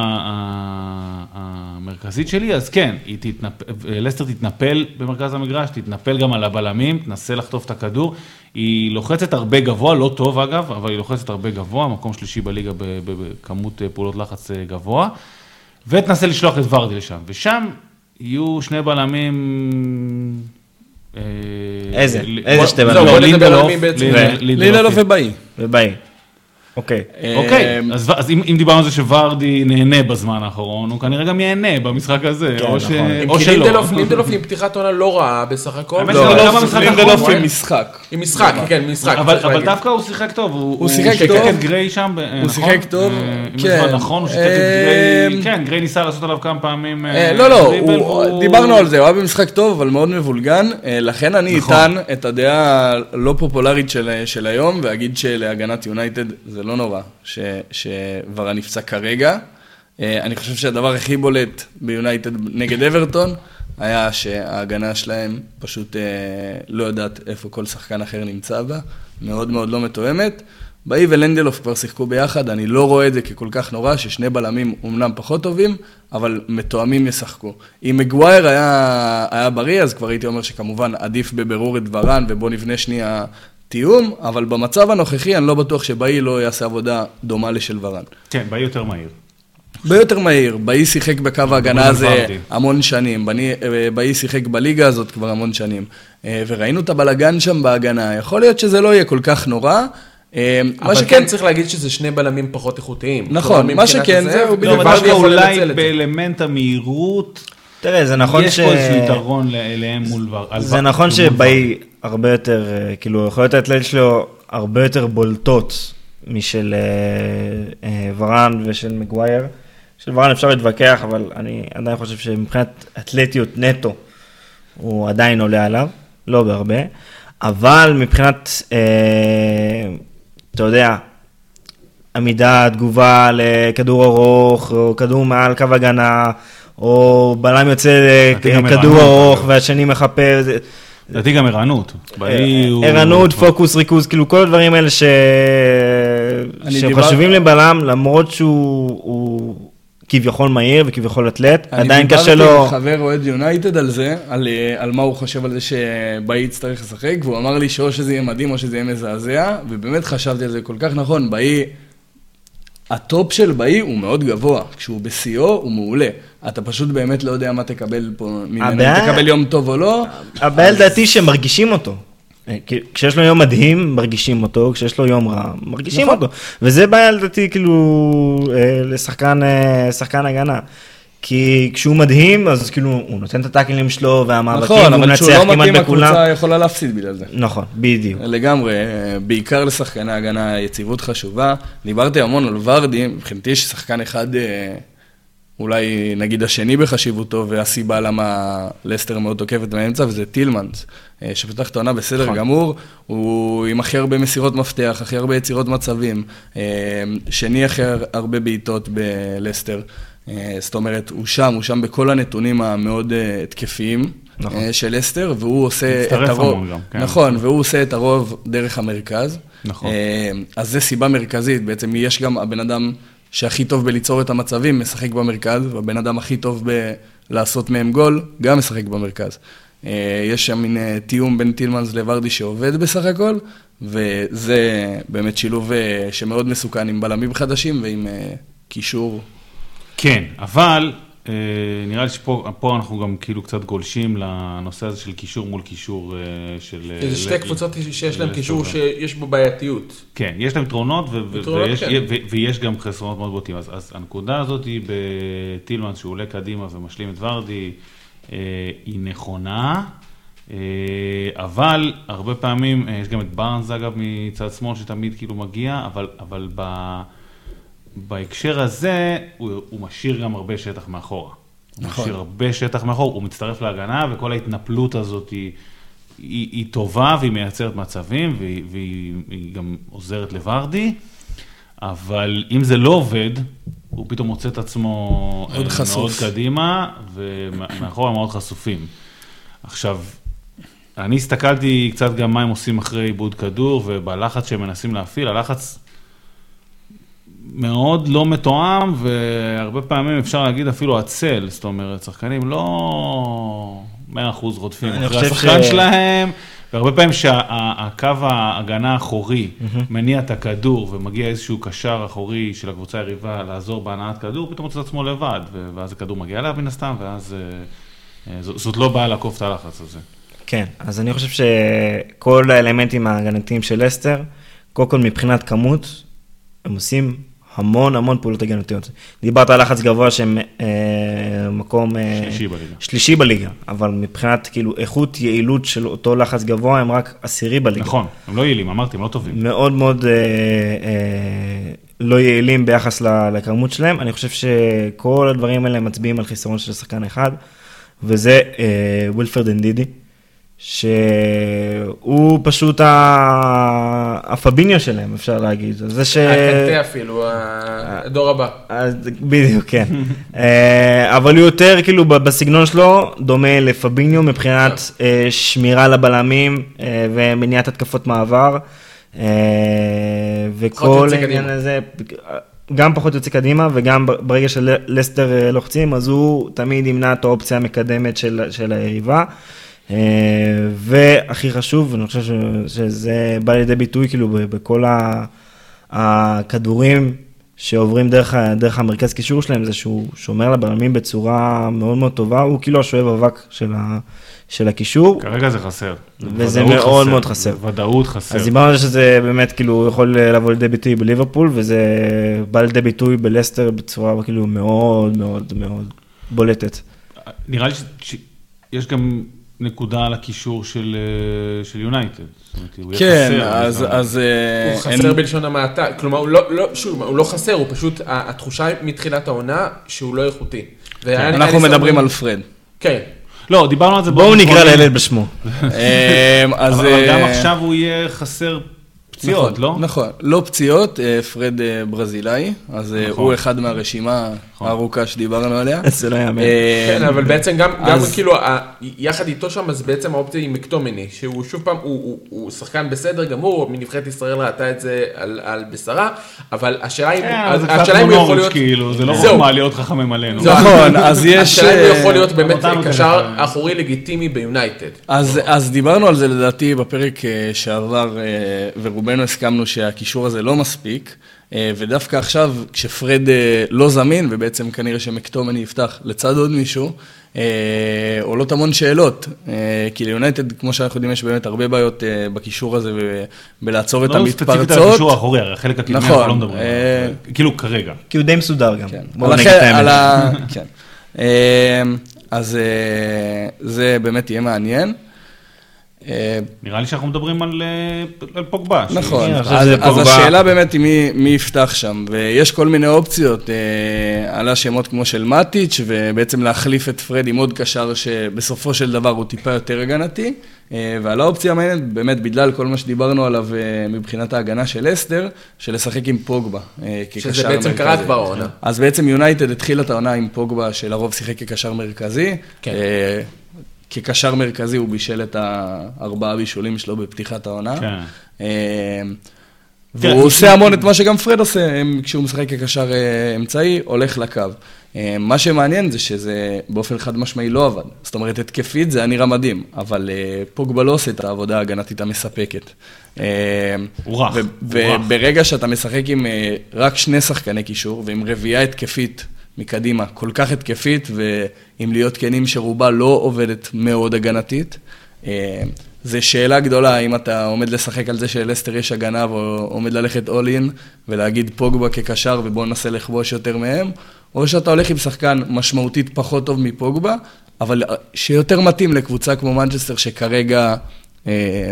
המרכזית שלי, אז כן, תתנפ... לסטר תתנפל במרכז המגרש, תתנפל גם על הבלמים, תנסה לחטוף את הכדור. היא לוחצת הרבה גבוה, לא טוב אגב, אבל היא לוחצת הרבה גבוה, מקום שלישי בליגה בכמות אה, פעולות לחץ אה, גבוה, ותנסה לשלוח את ורדי לשם. ושם יהיו שני בלמים... אה, איזה? איזה שתי בלמים? לינדלוף ובאי. ובאי. אוקיי. אוקיי, אמ, אז אם דיברנו על זה שוורדי נהנה בזמן האחרון, הוא כנראה גם ייהנה במשחק הזה, כן, או שלא. לינדלוף עם פתיחת עונה לא רעה בסך הכל. לינדלוף עם משחק. עם משחק, כן, משחק. אבל דווקא הוא שיחק טוב. הוא שיחק טוב. את גריי שם, נכון? הוא שיחק טוב, כן. נכון, הוא שיחק את גריי, אמ, כן, גריי ניסה לעשות עליו כמה פעמים. אה, לא, לא, דיברנו על זה, הוא היה במשחק טוב, אבל מאוד מבולגן. אה, לכן אני נכון. אטען את הדעה הלא פופולרית של היום, ואגיד שלהגנת יונייטד זה זה לא נורא שוורן נפצע כרגע. אה, אני חושב שהדבר הכי בולט ביונייטד נגד אברטון היה שההגנה שלהם פשוט אה, לא יודעת איפה כל שחקן אחר נמצא בה, מאוד מאוד לא מתואמת. באי ולנדלוף כבר שיחקו ביחד, אני לא רואה את זה ככל כך נורא, ששני בלמים אומנם פחות טובים, אבל מתואמים ישחקו. אם מגווייר היה, היה בריא, אז כבר הייתי אומר שכמובן עדיף בבירור את ורן, ובוא נבנה שנייה תיאום, אבל במצב הנוכחי אני לא בטוח שבאי לא יעשה עבודה דומה לשל ורן. כן, באי יותר מהיר. הרבה יותר מהיר. באי שיחק בקו ההגנה הזה המון שנים. באי שיחק בליגה הזאת כבר המון שנים. וראינו את הבלגן שם בהגנה. יכול להיות שזה לא יהיה כל כך נורא. אבל שכן... כן צריך להגיד שזה שני בלמים פחות איכותיים. נכון, מה שכן זהו, בדיוק. לא, דווקא אולי באלמנט המהירות, תראה, זה נכון ש... יש פה איזשהו יתרון אליהם מול ור. זה נכון שבאי הרבה יותר, אה, כאילו, יכולות האתלט שלו הרבה יותר בולטות משל אה, אה, ורן ושל מגווייר. של ורן אפשר להתווכח, אבל אני עדיין חושב שמבחינת אתלטיות נטו, הוא עדיין עולה עליו, לא בהרבה. אבל מבחינת, אה, אתה יודע, עמידה, תגובה לכדור ארוך, או כדור מעל קו הגנה, או בלם יוצא לכדור ארוך והשני מחפה. לדעתי גם ערנות. אה, ערנות, פוקוס, ריכוז, כאילו כל הדברים האלה שהם חשובים לבלם, למרות שהוא כביכול מהיר וכביכול אתלט, עדיין קשה לו... אני דיברתי עם חבר אוהד יונייטד על זה, על, על מה הוא חושב על זה שבאי יצטרך לשחק, והוא אמר לי שאו שזה יהיה מדהים או שזה יהיה מזעזע, ובאמת חשבתי על זה כל כך נכון, באי... הטופ של באי הוא מאוד גבוה, כשהוא בשיאו הוא מעולה. אתה פשוט באמת לא יודע מה תקבל פה ממנו, אם תקבל יום טוב או לא. הבעיה לדעתי שמרגישים אותו. אה, כשיש לו יום מדהים, מרגישים אותו, כשיש לו יום רע, מרגישים נכון. אותו. וזה בעיה לדעתי, כאילו, אה, לשחקן אה, הגנה. כי כשהוא מדהים, אז כאילו, הוא נותן את הטאקלים שלו והמאבקים, נכון, והוא מנצח כמעט בכולם. נכון, אבל כשהוא לא מתאים, הקבוצה יכולה להפסיד בגלל זה. נכון, בדיוק. לגמרי, בעיקר לשחקני הגנה, יציבות חשובה. דיברתי המון על ורדי, מבחינתי יש שחקן אחד, אולי נגיד השני בחשיבותו, והסיבה למה לסטר מאוד תוקפת באמצע, וזה טילמנס, שפתח את העונה בסדר נכון. גמור, הוא עם הכי הרבה מסירות מפתח, הכי הרבה יצירות מצבים, שני הכי הרבה בעיטות בלסטר. אה, זאת אומרת, הוא שם, הוא שם בכל הנתונים המאוד אה, התקפיים נכון. אה, של אסתר, והוא עושה את הרוב, גם, כן. נכון, והוא עושה את הרוב דרך המרכז. נכון. אז זה סיבה מרכזית, בעצם יש גם הבן אדם שהכי טוב בליצור את המצבים, משחק במרכז, והבן אדם הכי טוב בלעשות מהם גול, גם משחק במרכז. יש שם מין תיאום בין טילמנס לוורדי שעובד בסך הכל, וזה באמת שילוב שמאוד מסוכן עם בלמים חדשים ועם קישור כן, אבל אה, נראה לי שפה אנחנו גם כאילו קצת גולשים לנושא הזה של קישור מול קישור אה, של... אה, זה שתי קבוצות שיש להן קישור שיש בו בעייתיות. כן, יש להן יתרונות כן. ויש גם חסרונות מאוד בוטים. אז הנקודה הזאת היא בטילמן, שהוא עולה קדימה ומשלים את ורדי, היא נכונה. אבל הרבה פעמים, יש גם את בארנס אגב מצד שמאל שתמיד כאילו מגיע, אבל ב... בהקשר הזה, הוא, הוא משאיר גם הרבה שטח מאחורה. נכון. הוא משאיר הרבה שטח מאחור, הוא מצטרף להגנה, וכל ההתנפלות הזאת היא, היא, היא טובה, והיא מייצרת מצבים, והיא, והיא, גם עוזרת לוורדי, אבל אם זה לא עובד, הוא פתאום מוצא את עצמו מאוד, חשוף. מאוד קדימה, ומאחורה מאוד חשופים. עכשיו, אני הסתכלתי קצת גם מה הם עושים אחרי עיבוד כדור, ובלחץ שהם מנסים להפעיל, הלחץ מאוד לא מתואם, והרבה פעמים אפשר להגיד אפילו עצל, זאת אומרת, שחקנים לא 100% רודפים אחרי השחקן ש... שלהם, והרבה פעמים שהקו ההגנה האחורי mm-hmm. מניע את הכדור ומגיע איזשהו קשר אחורי של הקבוצה היריבה לעזור בהנעת כדור, פתאום מוצא את עצמו לבד, ואז הכדור מגיע אליו מן הסתם, ואז אה, אה, זאת לא בעיה לעקוף את הלחץ הזה. כן, אז אני חושב שכל האלמנטים ההגנתיים של אסתר, קודם כל מבחינת כמות, הם עושים המון המון פעולות הגנתיות. דיברת על לחץ גבוה שהם אה, מקום אה, שלישי, בליגה. שלישי בליגה, אבל מבחינת כאילו איכות, יעילות של אותו לחץ גבוה, הם רק עשירי בליגה. נכון, הם לא יעילים, אמרתי, הם לא טובים. מאוד מאוד אה, אה, לא יעילים ביחס לכמות שלהם. אני חושב שכל הדברים האלה מצביעים על חיסרון של שחקן אחד, וזה אה, ווילפרד אנדידי. שהוא פשוט הפביניו שלהם, אפשר להגיד. זה ש... הקנטה אפילו, הדור הבא. בדיוק, כן. אה, אבל הוא יותר, כאילו, בסגנון שלו, דומה לפביניו מבחינת אה, שמירה לבלמים אה, ומניעת התקפות מעבר. וכל העניין הזה, גם פחות יוצא קדימה, וגם ברגע שלסטר לוחצים, אז הוא תמיד ימנע את האופציה המקדמת של היריבה. והכי חשוב, אני חושב שזה בא לידי ביטוי כאילו בכל הכדורים שעוברים דרך, דרך המרכז קישור שלהם, זה שהוא שומר לבלמים בצורה מאוד מאוד טובה, הוא כאילו השואב אבק של, ה, של הקישור. כרגע זה חסר. וזה מאוד חסר. מאוד חסר. ודאות חסר. אז דיברנו על זה שזה באמת כאילו יכול לבוא לידי ביטוי בליברפול, וזה בא לידי ביטוי בלסטר בצורה כאילו מאוד מאוד מאוד בולטת. נראה לי שיש גם נקודה על הקישור של יונייטד. כן, אז... אז הוא חסר בלשון המעטה, כלומר, הוא לא, לא, שוב, הוא לא חסר, הוא פשוט, התחושה מתחילת העונה שהוא לא איכותי. כן, אנחנו מדברים על פרד. כן. לא, דיברנו על זה. בואו נקרא לילד בשמו. אבל גם עכשיו הוא יהיה חסר פציעות, לא? נכון, לא פציעות, אה, פרד אה, ברזילאי, אז אה, נכון. הוא אחד מהרשימה נכון. הארוכה שדיברנו עליה. זה לא יאמן. כן, אבל בעצם גם כאילו, יחד איתו שם, אז בעצם האופציה היא מקטומני, שהוא שוב פעם, הוא שחקן בסדר גמור, מנבחרת ישראל ראתה את זה על בשרה, אבל השאלה אם הוא יכול להיות... כאילו, זה לא חוכמה להיות חכמים עלינו. נכון, אז יש... השאלה אם הוא יכול להיות באמת קשר אחורי לגיטימי ביונייטד. אז דיברנו על זה לדעתי בפרק שעבר, ורובנו... רובנו הסכמנו שהקישור הזה לא מספיק, אה, ודווקא עכשיו, כשפרד אה, לא זמין, ובעצם כנראה שמקטומני יפתח לצד עוד מישהו, אה, עולות המון שאלות, כי ליונייטד, כמו שאנחנו יודעים, יש באמת הרבה בעיות בקישור הזה, בלעצור את המתפרצות. לא ספציפית הקישור האחורי, הרי החלק הקדמי אנחנו לא מדברים, כאילו כרגע. כי הוא די מסודר גם. כן. כן. אז זה באמת יהיה מעניין. נראה לי שאנחנו מדברים על, אה, על פוגבה. נכון, אז, אז פוגבה. השאלה באמת היא מי, מי יפתח שם, ויש כל מיני אופציות, אה, על השמות כמו של מטיץ', ובעצם להחליף את פרד עם עוד קשר שבסופו של דבר הוא טיפה יותר הגנתי, אה, ועל האופציה המעניינת, באמת בגלל כל מה שדיברנו עליו אה, מבחינת ההגנה של אסתר, של לשחק עם פוגבה אה, כקשר מרכזי. שזה בעצם קרה כבר העונה. אז בעצם יונייטד התחילה את העונה עם פוגבה, שלרוב שיחק כקשר מרכזי. כן. כקשר מרכזי הוא בישל את הארבעה בישולים שלו בפתיחת העונה. כן. אה, והוא עושה המון את מה שגם פרד עושה, כשהוא משחק כקשר אה, אמצעי, הולך לקו. אה, מה שמעניין זה שזה באופן חד משמעי לא עבד. זאת אומרת, התקפית זה היה נראה מדהים, אבל פוגבה לא עושה את העבודה ההגנתית המספקת. הוא רך. וברגע שאתה משחק עם רק שני שחקני קישור ועם רביעייה התקפית מקדימה, כל כך התקפית, ואם להיות כנים שרובה לא עובדת מאוד הגנתית. אה, זה שאלה גדולה, האם אתה עומד לשחק על זה שלסטר יש הגנה ועומד ללכת אול אין ולהגיד פוגבה כקשר ובוא ננסה לכבוש יותר מהם, או שאתה הולך עם שחקן משמעותית פחות טוב מפוגבה, אבל שיותר מתאים לקבוצה כמו מנצ'סטר שכרגע... אה,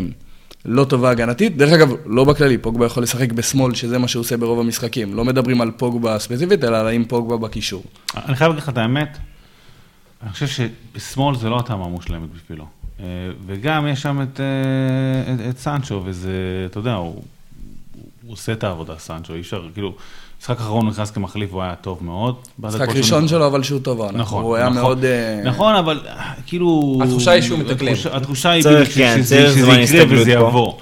לא טובה הגנתית. דרך אגב, לא בכללי, פוגבה יכול לשחק בשמאל, שזה מה שהוא עושה ברוב המשחקים. לא מדברים על פוגבה ספציפית, אלא על האם פוגבה בקישור. אני חייב להגיד לך את האמת, אני חושב שבשמאל זה לא התאמה מושלמת בשבילו. אה, וגם יש שם את, אה, את, את סנצ'ו, וזה, אתה יודע, הוא, הוא עושה את העבודה, סנצ'ו, אי אפשר, כאילו... משחק אחרון נכנס כמחליף, הוא היה טוב מאוד. משחק ראשון שלו, אבל שהוא טוב, נכון. הוא היה נכון. מאוד... אה, נכון, אבל כאילו... התחושה היא שהוא מתקלם. התחושה היא שזה יקרה וזה יבוא.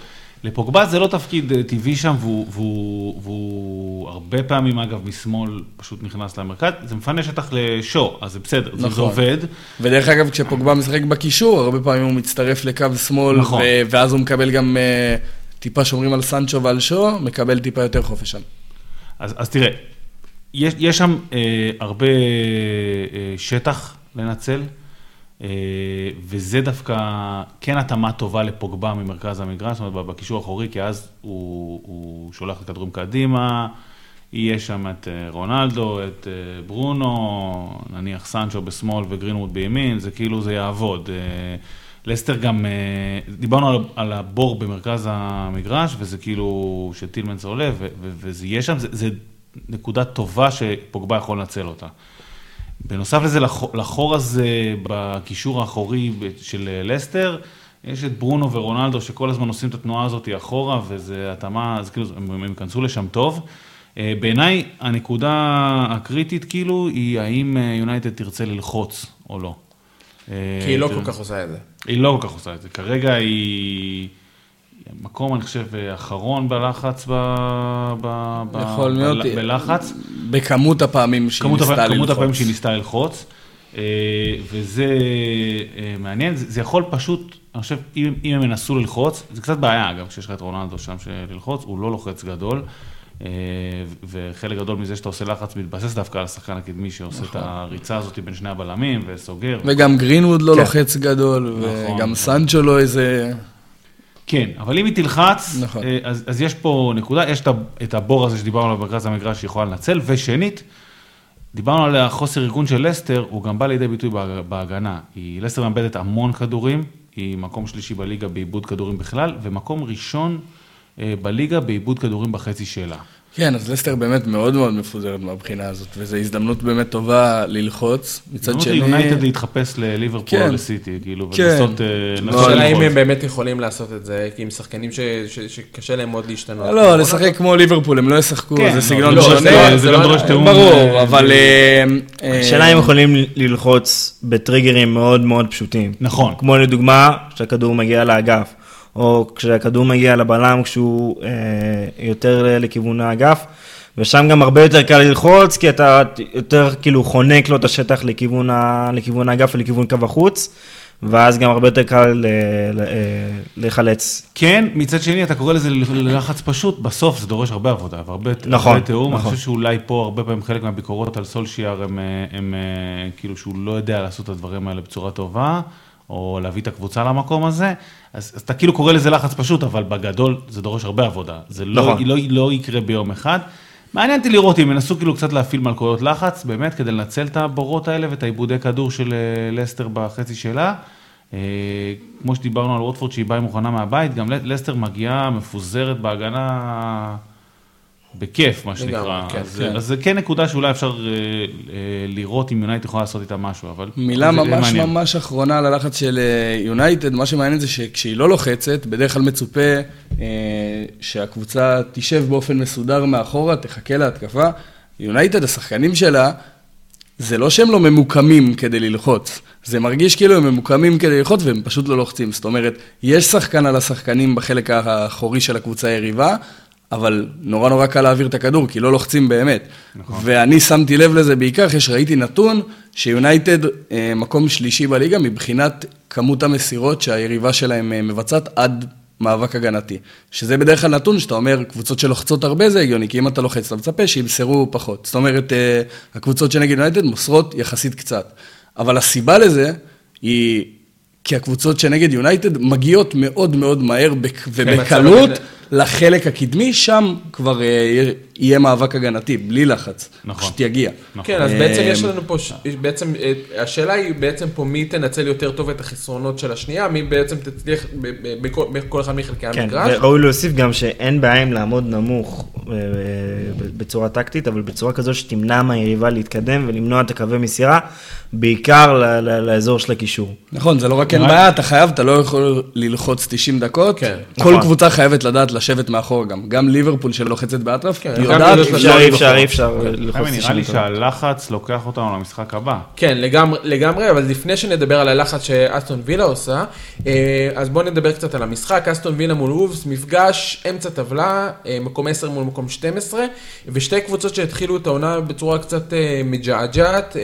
לפוגבה זה לא תפקיד אה, טבעי שם, והוא, והוא, והוא הרבה פעמים, אגב, משמאל פשוט נכנס למרכז, זה מפנה שטח לשו, אז זה בסדר, נכון. זה עובד. ודרך אגב, כשפוגבה משחק בקישור, הרבה פעמים הוא מצטרף לקו שמאל, נכון. ואז הוא מקבל גם טיפה שומרים על סנצ'ו ועל שו, מקבל טיפה יותר חופש שם. אז, אז תראה, יש, יש שם אה, הרבה אה, שטח לנצל, אה, וזה דווקא כן התאמה טובה לפוגבה ממרכז המגרש, זאת אומרת, בקישור האחורי, כי אז הוא, הוא שולח את הכדורים קדימה, יהיה שם את אה, רונלדו, את אה, ברונו, נניח סנצ'ו בשמאל וגרינווד בימין, זה כאילו זה יעבוד. אה, לסטר גם, אה, דיברנו על, על הבור במרכז המגרש, וזה כאילו שטילמנס עולה, ו, ו, וזה יהיה שם, זה, זה נקודה טובה שפוגבה יכול לנצל אותה. בנוסף לזה, לחור, לחור הזה בקישור האחורי של לסטר, יש את ברונו ורונלדו שכל הזמן עושים את התנועה הזאת אחורה, וזה התאמה, אז כאילו, הם, ייכנסו לשם טוב. אה, בעיניי, הנקודה הקריטית כאילו, היא האם אה, יונייטד תרצה ללחוץ או לא. כי היא לא כל כך עושה את זה. היא לא כל כך עושה את זה. כרגע היא מקום, אני חושב, אחרון בלחץ, ב... ב... יכול להיות. בלחץ. בכמות הפעמים שהיא ניסתה ללחוץ. כמות הפעמים שהיא ניסתה ללחוץ. אה, וזה אה, מעניין, זה יכול פשוט, אני חושב, אם, אם הם ינסו ללחוץ, זה קצת בעיה אגב, כשיש לך את רונלדו שם ללחוץ, הוא לא לוחץ גדול. וחלק גדול מזה שאתה עושה לחץ מתבסס דווקא על השחקן הקדמי שעושה את הריצה הזאת בין שני הבלמים וסוגר. וגם גרינווד לא כן. לוחץ גדול, נכון, וגם סנצ'ו לא איזה... כן, אבל אם היא תלחץ, נכון. אז, אז יש פה נקודה, יש את הבור הזה שדיברנו עליו במרכז המגרש שיכולה לנצל, ושנית, דיברנו על החוסר ארגון של לסטר, הוא גם בא לידי ביטוי בהגנה. היא, לסטר מאבדת המון כדורים, היא מקום שלישי בליגה בעיבוד כדורים בכלל, ומקום ראשון אה, בליגה בעיבוד כדורים בחצי שלה. כן, אז לסטר באמת מאוד מאוד מפוזרת מהבחינה הזאת, וזו הזדמנות באמת טובה ללחוץ. מצד שני... יונייטד להתחפש לליברפול או כן. לסיטי, כאילו, כן. ולנסות... לא, השאלה אם הם באמת יכולים לעשות את זה, כי עם שחקנים שקשה להם מאוד להשתנות. לא, לשחק כמו ליברפול, הם לא ישחקו, כן, זה לא, סגנון לא, שונה. זה גם דורש תיאום. ברור, אה, אבל... אה, השאלה אם יכולים ללחוץ בטריגרים מאוד מאוד פשוטים. נכון. כמו לדוגמה, כשהכדור מגיע לאגף. או כשהכדור מגיע לבלם כשהוא אה, יותר לכיוון האגף, ושם גם הרבה יותר קל ללחוץ, כי אתה יותר כאילו חונק לו את השטח לכיוון, ה, לכיוון האגף ולכיוון קו החוץ. ואז גם הרבה יותר קל אה, לחלץ. כן, מצד שני אתה קורא לזה ללחץ פשוט, בסוף זה דורש הרבה עבודה והרבה נכון, תיאום. נכון. אני חושב שאולי פה הרבה פעמים חלק מהביקורות על סולשיאר הם, הם אה, כאילו שהוא לא יודע לעשות את הדברים האלה בצורה טובה. או להביא את הקבוצה למקום הזה, אז, אז אתה כאילו קורא לזה לחץ פשוט, אבל בגדול זה דורש הרבה עבודה. זה לא, נכון. לא, לא, לא יקרה ביום אחד. מעניין אותי לראות אם ינסו כאילו קצת להפעיל מלכויות לחץ, באמת, כדי לנצל את הבורות האלה ואת העיבודי כדור של אה, לסטר בחצי שלה. אה, כמו שדיברנו על ווטפורד שהיא באה מוכנה מהבית, גם לסטר מגיעה מפוזרת בהגנה בכיף, מה שנקרא. כן, אז, כן. אז זה כן נקודה שאולי אפשר אה, אה, לראות אם יונייטד יכולה לעשות איתה משהו, אבל... מילה ממש מעניין. ממש אחרונה על הלחץ של אה, יונייטד, מה שמעניין זה שכשהיא לא לוחצת, בדרך כלל מצופה אה, שהקבוצה תשב באופן מסודר מאחורה, תחכה להתקפה. יונייטד, השחקנים שלה, זה לא שהם לא ממוקמים כדי ללחוץ, זה מרגיש כאילו הם ממוקמים כדי ללחוץ והם פשוט לא לוחצים. זאת אומרת, יש שחקן על השחקנים בחלק האחורי של הקבוצה היריבה, אבל נורא נורא קל להעביר את הכדור, כי לא לוחצים באמת. נכון. ואני שמתי לב לזה בעיקר אחרי שראיתי נתון שיונייטד אה, מקום שלישי בליגה מבחינת כמות המסירות שהיריבה שלהם אה, מבצעת עד מאבק הגנתי. שזה בדרך כלל נתון שאתה אומר, קבוצות שלוחצות הרבה זה הגיוני, כי אם אתה לוחץ, אתה מצפה שימסרו פחות. זאת אומרת, אה, הקבוצות שנגד יונייטד מוסרות יחסית קצת. אבל הסיבה לזה היא כי הקבוצות שנגד יונייטד מגיעות מאוד מאוד מהר כן, ובקלות. לחלק הקדמי, שם כבר אה, יהיה מאבק הגנתי, בלי לחץ. נכון. פשוט יגיע. נכון. כן, אז בעצם יש לנו פה, בעצם, אה, השאלה היא בעצם פה מי תנצל יותר טוב את החסרונות של השנייה, מי בעצם תצליח בכל אחד מחלקי כן, המגרש. כן, וראוי להוסיף גם שאין בעיה עם לעמוד נמוך אה, בצורה טקטית, אבל בצורה כזו שתמנע מהיריבה להתקדם ולמנוע את הקווי מסירה, בעיקר לאזור של הקישור. נכון, זה לא רק אין בעיה, אתה חייב, אתה לא יכול ללחוץ 90 דקות. כן. כל נכון. קבוצה חייבת לדעת לשבת מאחור גם. גם ליברפול שלוחצת באטרף, כן, היא יודעת... אפשר, אי אפשר, אי אפשר ללחוץ נראה לי שהלחץ לוקח אותנו למשחק הבא. כן, לגמרי, אבל לפני שנדבר על הלחץ שאסטון וילה עושה, אה, אז בואו נדבר קצת על המשחק. אסטון וילה מול וובס, מפגש אמצע טבלה, אה, מקום 10 מול מקום 12, ושתי קבוצות שהתחילו את העונה בצורה קצת אה, מג'עג'עת.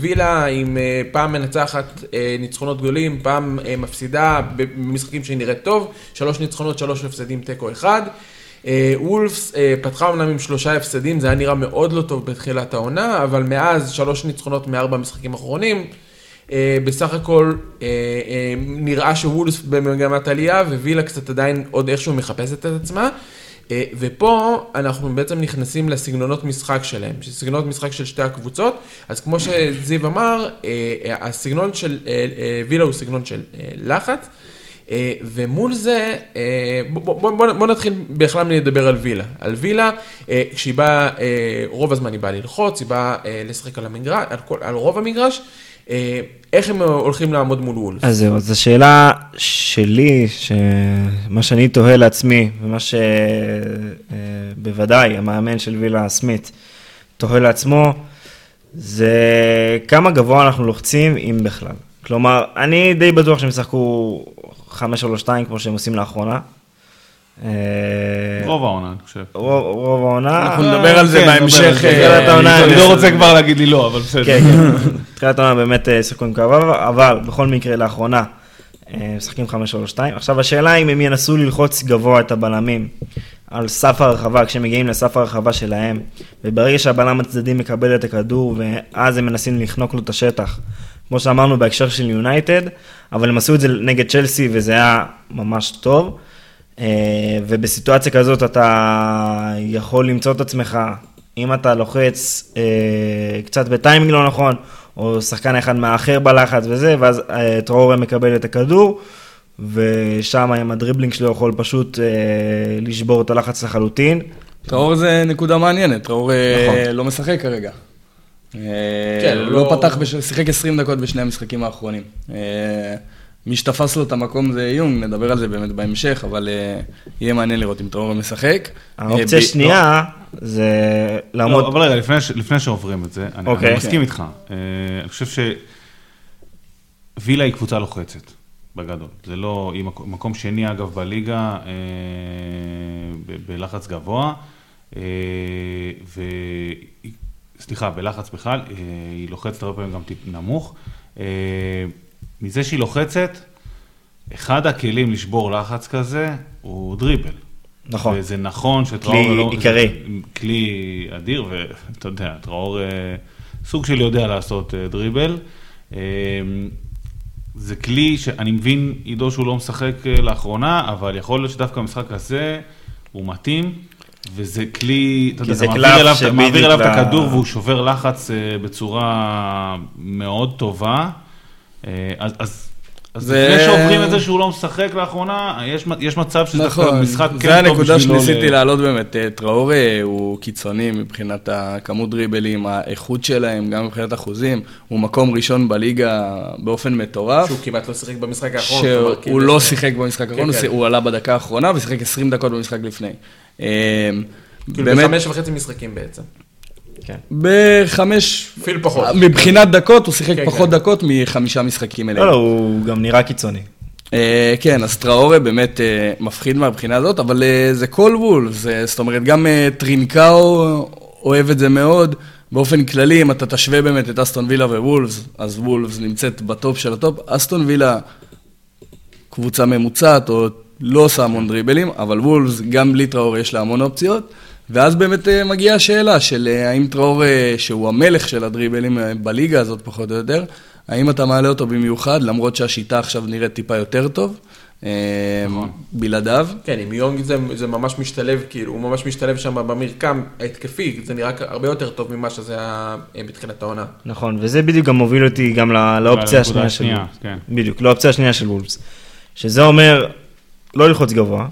וילה עם פעם מנצחת ניצחונות גדולים, פעם מפסידה במשחקים שהיא נראית טוב, שלוש ניצחונות, שלוש הפסדים, תיקו אחד. אה, וולפס אה, פתחה אמנם עם שלושה הפסדים, זה היה נראה מאוד לא טוב בתחילת העונה, אבל מאז שלוש ניצחונות מארבע משחקים אחרונים. אה, בסך הכל נראה שוולפס במגמת עלייה ווילה קצת עדיין עוד איכשהו מחפשת את עצמה. ופה אנחנו בעצם נכנסים לסגנונות משחק שלהם, סגנונות משחק של שתי הקבוצות, אז כמו שזיו אמר, הסגנון של וילה הוא סגנון של לחץ, ומול זה, אה, בוא, בוא, בוא, נתחיל בכלל מלדבר על וילה. על וילה, אה, כשהיא באה, רוב הזמן היא באה ללחוץ, היא באה לשחק על, המגרש, על, כל, על רוב המגרש. איך הם הולכים לעמוד מול וולף? אז זהו, אז השאלה שלי, מה שאני תוהה לעצמי, ומה שבוודאי המאמן של וילה סמית תוהה לעצמו, זה כמה גבוה אנחנו לוחצים, אם בכלל. כלומר, אני די בטוח שהם ישחקו 5-3-2 כמו שהם עושים לאחרונה. אה, רוב העונה, אני חושב. רוב העונה. אנחנו נדבר על זה כן, בהמשך. אה, אני לא רוצה כבר להגיד לי לא, אבל בסדר. כן, כן. תחילת העונה באמת אה, שיחקו עם קו אבל בכל מקרה לאחרונה משחקים 5-3-2. עכשיו השאלה אם הם ינסו ללחוץ גבוה את הבלמים, על סף הרחבה, כשהם מגיעים לסף הרחבה שלהם, וברגע שהבלם הצדדי מקבל את הכדור, ואז הם מנסים לחנוק לו את השטח. כמו שאמרנו בהקשר של יונייטד, אבל הם עשו את זה נגד צ'לסי וזה היה ממש טוב. אה, ובסיטואציה כזאת אתה יכול למצוא את עצמך, אם אתה לוחץ אה, קצת בטיימינג לא נכון, או שחקן אחד מאחר בלחץ וזה, ואז אה, טרורי מקבל את הכדור, ושם עם הדריבלינג שלו יכול פשוט לשבור את הלחץ לחלוטין. טראור זה נקודה מעניינת, טראור נכון. לא משחק כרגע. כן, לא, לא פתח, שיחק 20 דקות בשני המשחקים האחרונים. מי שתפס לו את המקום זה יונג, נדבר על זה באמת בהמשך, אבל uh, יהיה מעניין לראות אם טרור משחק. האופציה השנייה לא. זה לעמוד... לא, אבל רגע, לפני, שעוברים את זה, אני, אוקיי. מסכים איתך. אני חושב שווילה היא קבוצה לוחצת, בגדול. זה לא, היא מקום שני אגב בליגה, בלחץ גבוה, uh, ו... סליחה, בלחץ בכלל, uh, היא לוחצת הרבה פעמים גם טיפ נמוך. Uh, מזה שהיא לוחצת, אחד הכלים לשבור לחץ כזה הוא דריבל. נכון. וזה נכון שטראור כלי לא... עיקרי. כלי אדיר, ואתה יודע, טראור אה, סוג של יודע לעשות אה, דריבל. אה, זה כלי שאני מבין, עידו, שהוא לא משחק לאחרונה, אבל יכול להיות שדווקא במשחק הזה הוא מתאים. וזה כלי, אתה יודע, אתה מעביר אליו, מעביר אליו ל... את הכדור והוא שובר לחץ בצורה מאוד טובה. אה, אז, אז, אז זה... לפני שעוברים את זה שהוא לא משחק לאחרונה, יש, יש מצב שזה נכון, דווקא משחק כן טוב בשבילו. זה הנקודה שניסיתי ל... להעלות באמת. אה, טראורי הוא קיצוני מבחינת הכמות דריבלים, האיכות שלהם, גם מבחינת אחוזים. הוא מקום ראשון בליגה באופן מטורף. שהוא כמעט לא שיחק במשחק האחרון. שהוא לא שיחק במשחק האחרון, כן, כן. הוא עלה בדקה האחרונה ושיחק 20 דקות במשחק לפני. אה, כאילו באמת... בחמש וחצי משחקים בעצם. כן. בחמש... אפילו פחות. מבחינת דקות, הוא שיחק כן, פחות כן. דקות מחמישה משחקים אליהם. לא, לא, הוא גם נראה קיצוני. אה, כן, אז טראורה באמת אה, מפחיד מהבחינה הזאת, אבל אה, זה כל וולפס, זאת אומרת, גם טרינקאו אוהב את זה מאוד. באופן כללי, אם אתה תשווה באמת את אסטון וילה ווולפס, אז וולפס נמצאת בטופ של הטופ. אסטון וילה, קבוצה ממוצעת, או לא עושה המון דריבלים, אבל וולפס, גם בלי טראורה יש לה המון אופציות. ואז באמת אה, מגיעה השאלה של אה, האם טרור, אה, שהוא המלך של הדריבלים בליגה הזאת פחות או יותר, האם אתה מעלה אותו במיוחד, למרות שהשיטה עכשיו נראית טיפה יותר טוב? נכון. בלעדיו. כן, עם יונג זה, זה ממש משתלב, כאילו, הוא ממש משתלב שם במרקם ההתקפי, זה נראה הרבה יותר טוב ממה שזה היה בתחילת העונה. נכון, וזה בדיוק גם מוביל אותי גם לאופציה השנייה של. כן. בדיוק, לאופציה השנייה של וולפס. שזה אומר לא ללחוץ גבוה,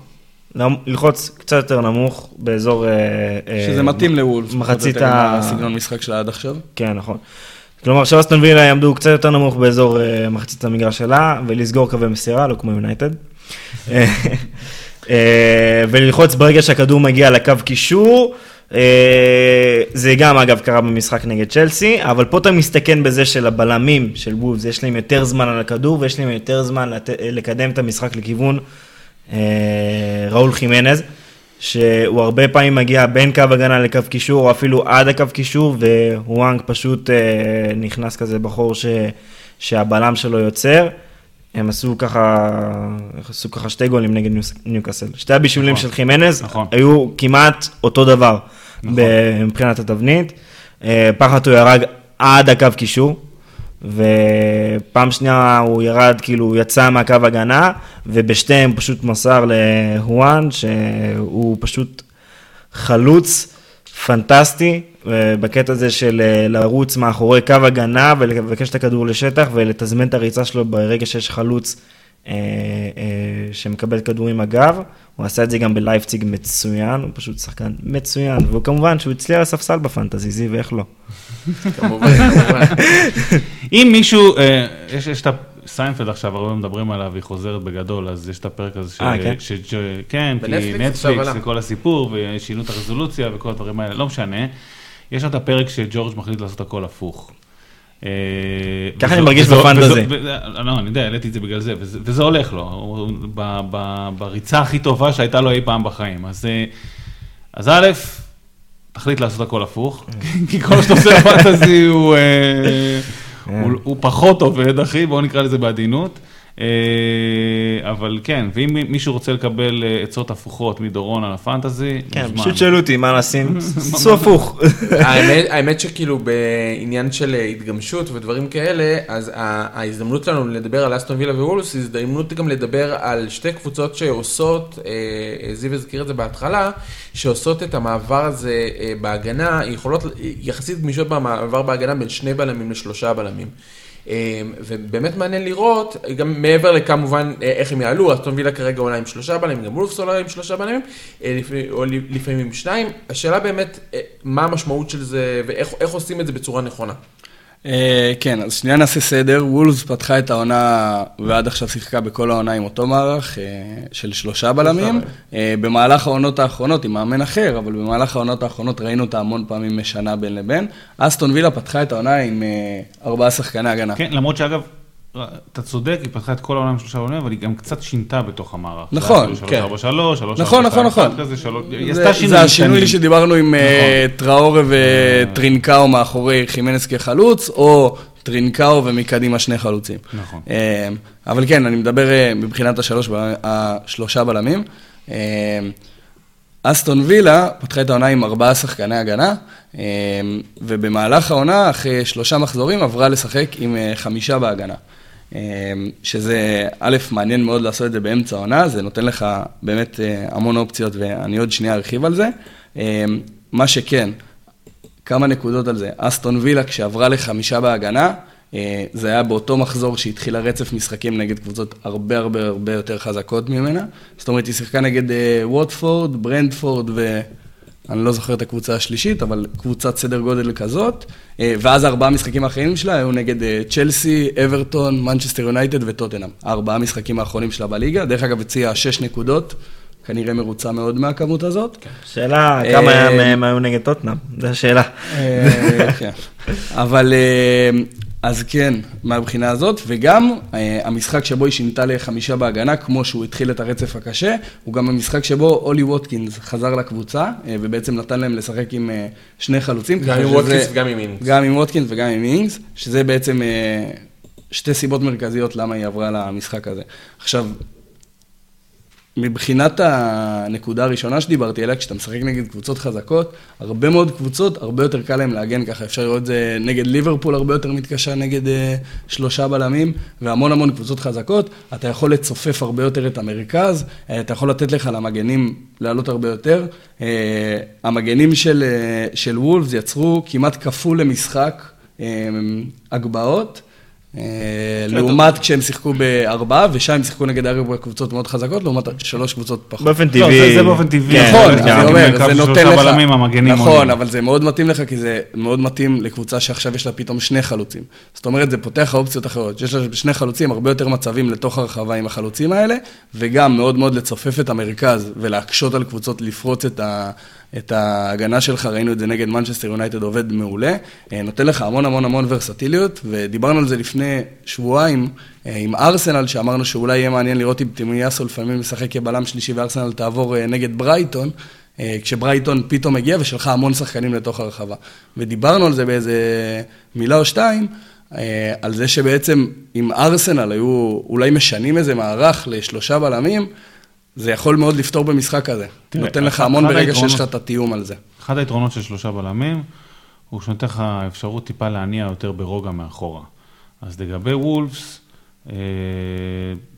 ללחוץ קצת יותר נמוך באזור... אה, אה, שזה מתאים לוולף. מחצית ה... הסגנון משחק שלה עד עכשיו. כן, נכון. כלומר, שאוסטון וילה יעמדו קצת יותר נמוך באזור אה, מחצית המגרש שלה, ולסגור קווי מסירה, לא כמו יונייטד. וללחוץ ברגע שהכדור מגיע לקו קישור. זה גם אגב קרה במשחק נגד צ'לסי, אבל פה אתה מסתכן בזה של הבלמים של וולפס, יש להם יותר זמן על הכדור ויש להם יותר זמן לקדם את המשחק לכיוון ראול חימנז, שהוא הרבה פעמים מגיע בין קו הגנה לקו קישור, או אפילו עד הקו קישור, ווואנג פשוט אה, נכנס כזה בחור ש, שהבלם שלו יוצר. הם עשו ככה, עשו ככה שתי גולים נגד ניוקאסל. שתי הבישולים נכון, של חימנז נכון. היו כמעט אותו דבר נכון. מבחינת התבנית. אה, פחד הוא ירג עד הקו קישור, ופעם שנייה הוא ירד, כאילו, הוא יצא מהקו הגנה, ובשתיהם פשוט מסר להואן, שהוא פשוט חלוץ פנטסטי, בקטע הזה של אה, לרוץ מאחורי קו הגנה ולבקש את הכדור לשטח ולתזמן את הריצה שלו ברגע שיש חלוץ אה, אה, שמקבל כדור עם הגב. הוא עשה את זה גם בלייפציג מצוין, הוא פשוט שחקן מצוין, וכמובן שהוא הצליח לספסל בפנטזי, זיו, איך לא? כמובן, כמובן. אם מישהו, אה, יש את סיינפלד עכשיו, הרבה מדברים עליו, היא חוזרת בגדול, אז יש את הפרק הזה של... כן? כן, כי נטפליקס וכל הסיפור, ושינו את הרזולוציה וכל הדברים האלה, לא משנה. יש את הפרק שג'ורג' מחליט לעשות הכל הפוך. אה, ככה אני מרגיש בפנטזי. לא, אני יודע, העליתי את זה בגלל זה, וזה הולך לו, בריצה הכי טובה שהייתה לו אי פעם בחיים. אז אה, א', תחליט לעשות הכל הפוך, כי כל מה שאתה עושה בפנטזי הוא פחות עובד, אחי, בואו נקרא לזה בעדינות. אה, אבל כן, ואם מישהו רוצה לקבל אה, עצות הפוכות מדורון על הפנטזי, כן, פשוט שאלו אותי מה לשים, עשו הפוך. האמת שכאילו בעניין של התגמשות ודברים כאלה, אז ההזדמנות שלנו לדבר על אסטון וילה ווולוס, היא הזדמנות גם לדבר על שתי קבוצות שעושות, אה, זיו הזכיר את זה בהתחלה, שעושות את המעבר הזה בהגנה, יכולות יחסית גמישות במעבר בהגנה בין שני בלמים לשלושה בלמים. אמ, ובאמת מעניין לראות, גם מעבר לכמובן אה, איך הם יעלו, אסטון וילה כרגע עולה עם שלושה בלמים, גם וולפס עולה עם שלושה בלמים, אה, או לפעמים עם שניים. השאלה באמת, אה, מה המשמעות של זה ואיך עושים את זה בצורה נכונה. אה, כן, אז שנייה נעשה סדר. וולס פתחה את העונה, ועד עכשיו שיחקה בכל העונה עם אותו מערך אה, של שלושה בלמים. אה, במהלך העונות האחרונות, עם מאמן אחר, אבל במהלך העונות האחרונות ראינו אותה המון פעמים משנה בין לבין. אסטון וילה פתחה את העונה עם ארבעה שחקני הגנה. כן, למרות שאגב, אתה צודק, היא פתחה את כל העונה עם שלושה בלמים, אבל היא גם קצת שינתה בתוך המערך. נכון, כן. 3-4-3, 3 נכון, נכון, נכון. היא עשתה שינוי. זה השינוי שדיברנו עם אה, נכון. טראורה וטרינקאו מאחורי חימנס כחלוץ, או טרינקאו ומקדימה שני חלוצים. נכון. אה, אבל כן, אני מדבר אה, מבחינת השלושה בלמים. אסטון וילה פתחה את העונה עם ארבעה שחקני הגנה, ובמהלך העונה, אחרי שלושה מחזורים, עברה לשחק עם חמישה בהגנה. אמ, שזה, א', מעניין מאוד לעשות את זה באמצע העונה, זה נותן לך באמת אה, המון אופציות, ואני עוד שנייה ארחיב על זה. אמ, מה שכן, כמה נקודות על זה. אסטון וילה, כשעברה לחמישה בהגנה, אה, זה היה באותו מחזור שהתחילה רצף משחקים נגד קבוצות הרבה הרבה הרבה יותר חזקות ממנה. זאת אומרת, היא שיחקה נגד אה, ווטפורד, ברנדפורד ו... אני לא זוכר את הקבוצה השלישית, אבל קבוצת סדר גודל כזאת. אה, ואז ארבעה המשחקים האחרונים שלה היו נגד אה, צ'לסי, אברטון, מנצ'סטר יונייטד וטוטנאם. ארבעה המשחקים האחרונים שלה בליגה. דרך אגב, הציעה שש נקודות. כנראה מרוצה מאוד מהכמות הזאת. כן. שאלה, כמה אה, מהם היו נגד טוטנאם? זו השאלה. כן. אבל אז כן, מהבחינה הזאת, וגם אה, המשחק שבו היא שינתה לחמישה בהגנה, כמו שהוא התחיל את הרצף הקשה, הוא גם המשחק שבו אולי ווטקינס חזר לקבוצה, אה, ובעצם נתן להם לשחק עם אה, שני חלוצים. גם עם ווטקינס וגם עם אינגס. גם עם ווטקינס וגם עם אינגס, שזה בעצם שתי סיבות מרכזיות למה היא עברה למשחק הזה. עכשיו, מבחינת הנקודה הראשונה שדיברתי עליה, כשאתה משחק נגד קבוצות חזקות, הרבה מאוד קבוצות, הרבה יותר קל להם להגן ככה. אפשר לראות את זה נגד ליברפול, הרבה יותר מתקשה נגד אה, שלושה בלמים, והמון המון קבוצות חזקות. אתה יכול לצופף הרבה יותר את המרכז, uh, אתה יכול לתת לך למגנים לעלות הרבה יותר. Uh, המגנים של, uh, של וולפס יצרו כמעט כפול למשחק uh, הגבהות. אה, לעומת כשהם שיחקו בארבעה, ושם הם שיחקו נגד ארבע קבוצות מאוד חזקות, לעומת שלוש קבוצות פחות. באופן לא, טבעי. זה באופן טבעי. נכון, אני אומר, זה נותן לך... נכון, אבל זה מאוד מתאים לך, כי זה מאוד מתאים לקבוצה שעכשיו יש לה פתאום שני חלוצים. זאת אומרת, זה פותח אופציות אחרות. יש לה שני חלוצים, הרבה יותר מצבים לתוך הרחבה עם החלוצים האלה, וגם מאוד מאוד לצופף את המרכז ולהקשות על קבוצות לפרוץ את ה... את ההגנה שלך, ראינו את זה נגד מנצ'סטר יונייטד עובד מעולה, אה, נותן לך המון המון המון ורסטיליות, ודיברנו על זה לפני שבועיים אה, עם ארסנל, שאמרנו שאולי יהיה מעניין לראות אם תימיאסו לפעמים משחק כבלם שלישי וארסנל תעבור אה, נגד ברייטון. כשברייטון פתאום הגיע ושלחה המון שחקנים לתוך הרחבה. ודיברנו על זה באיזה מילה או שתיים, על זה שבעצם אם ארסנל היו אולי משנים איזה מערך לשלושה בלמים, זה יכול מאוד לפתור במשחק הזה. תראה, נותן לך המון ברגע היתרונות, שיש לך את התיאום על זה. אחד היתרונות של שלושה בלמים, הוא שנותן לך אפשרות טיפה להניע יותר ברוגע מאחורה. אז לגבי וולפס, אה,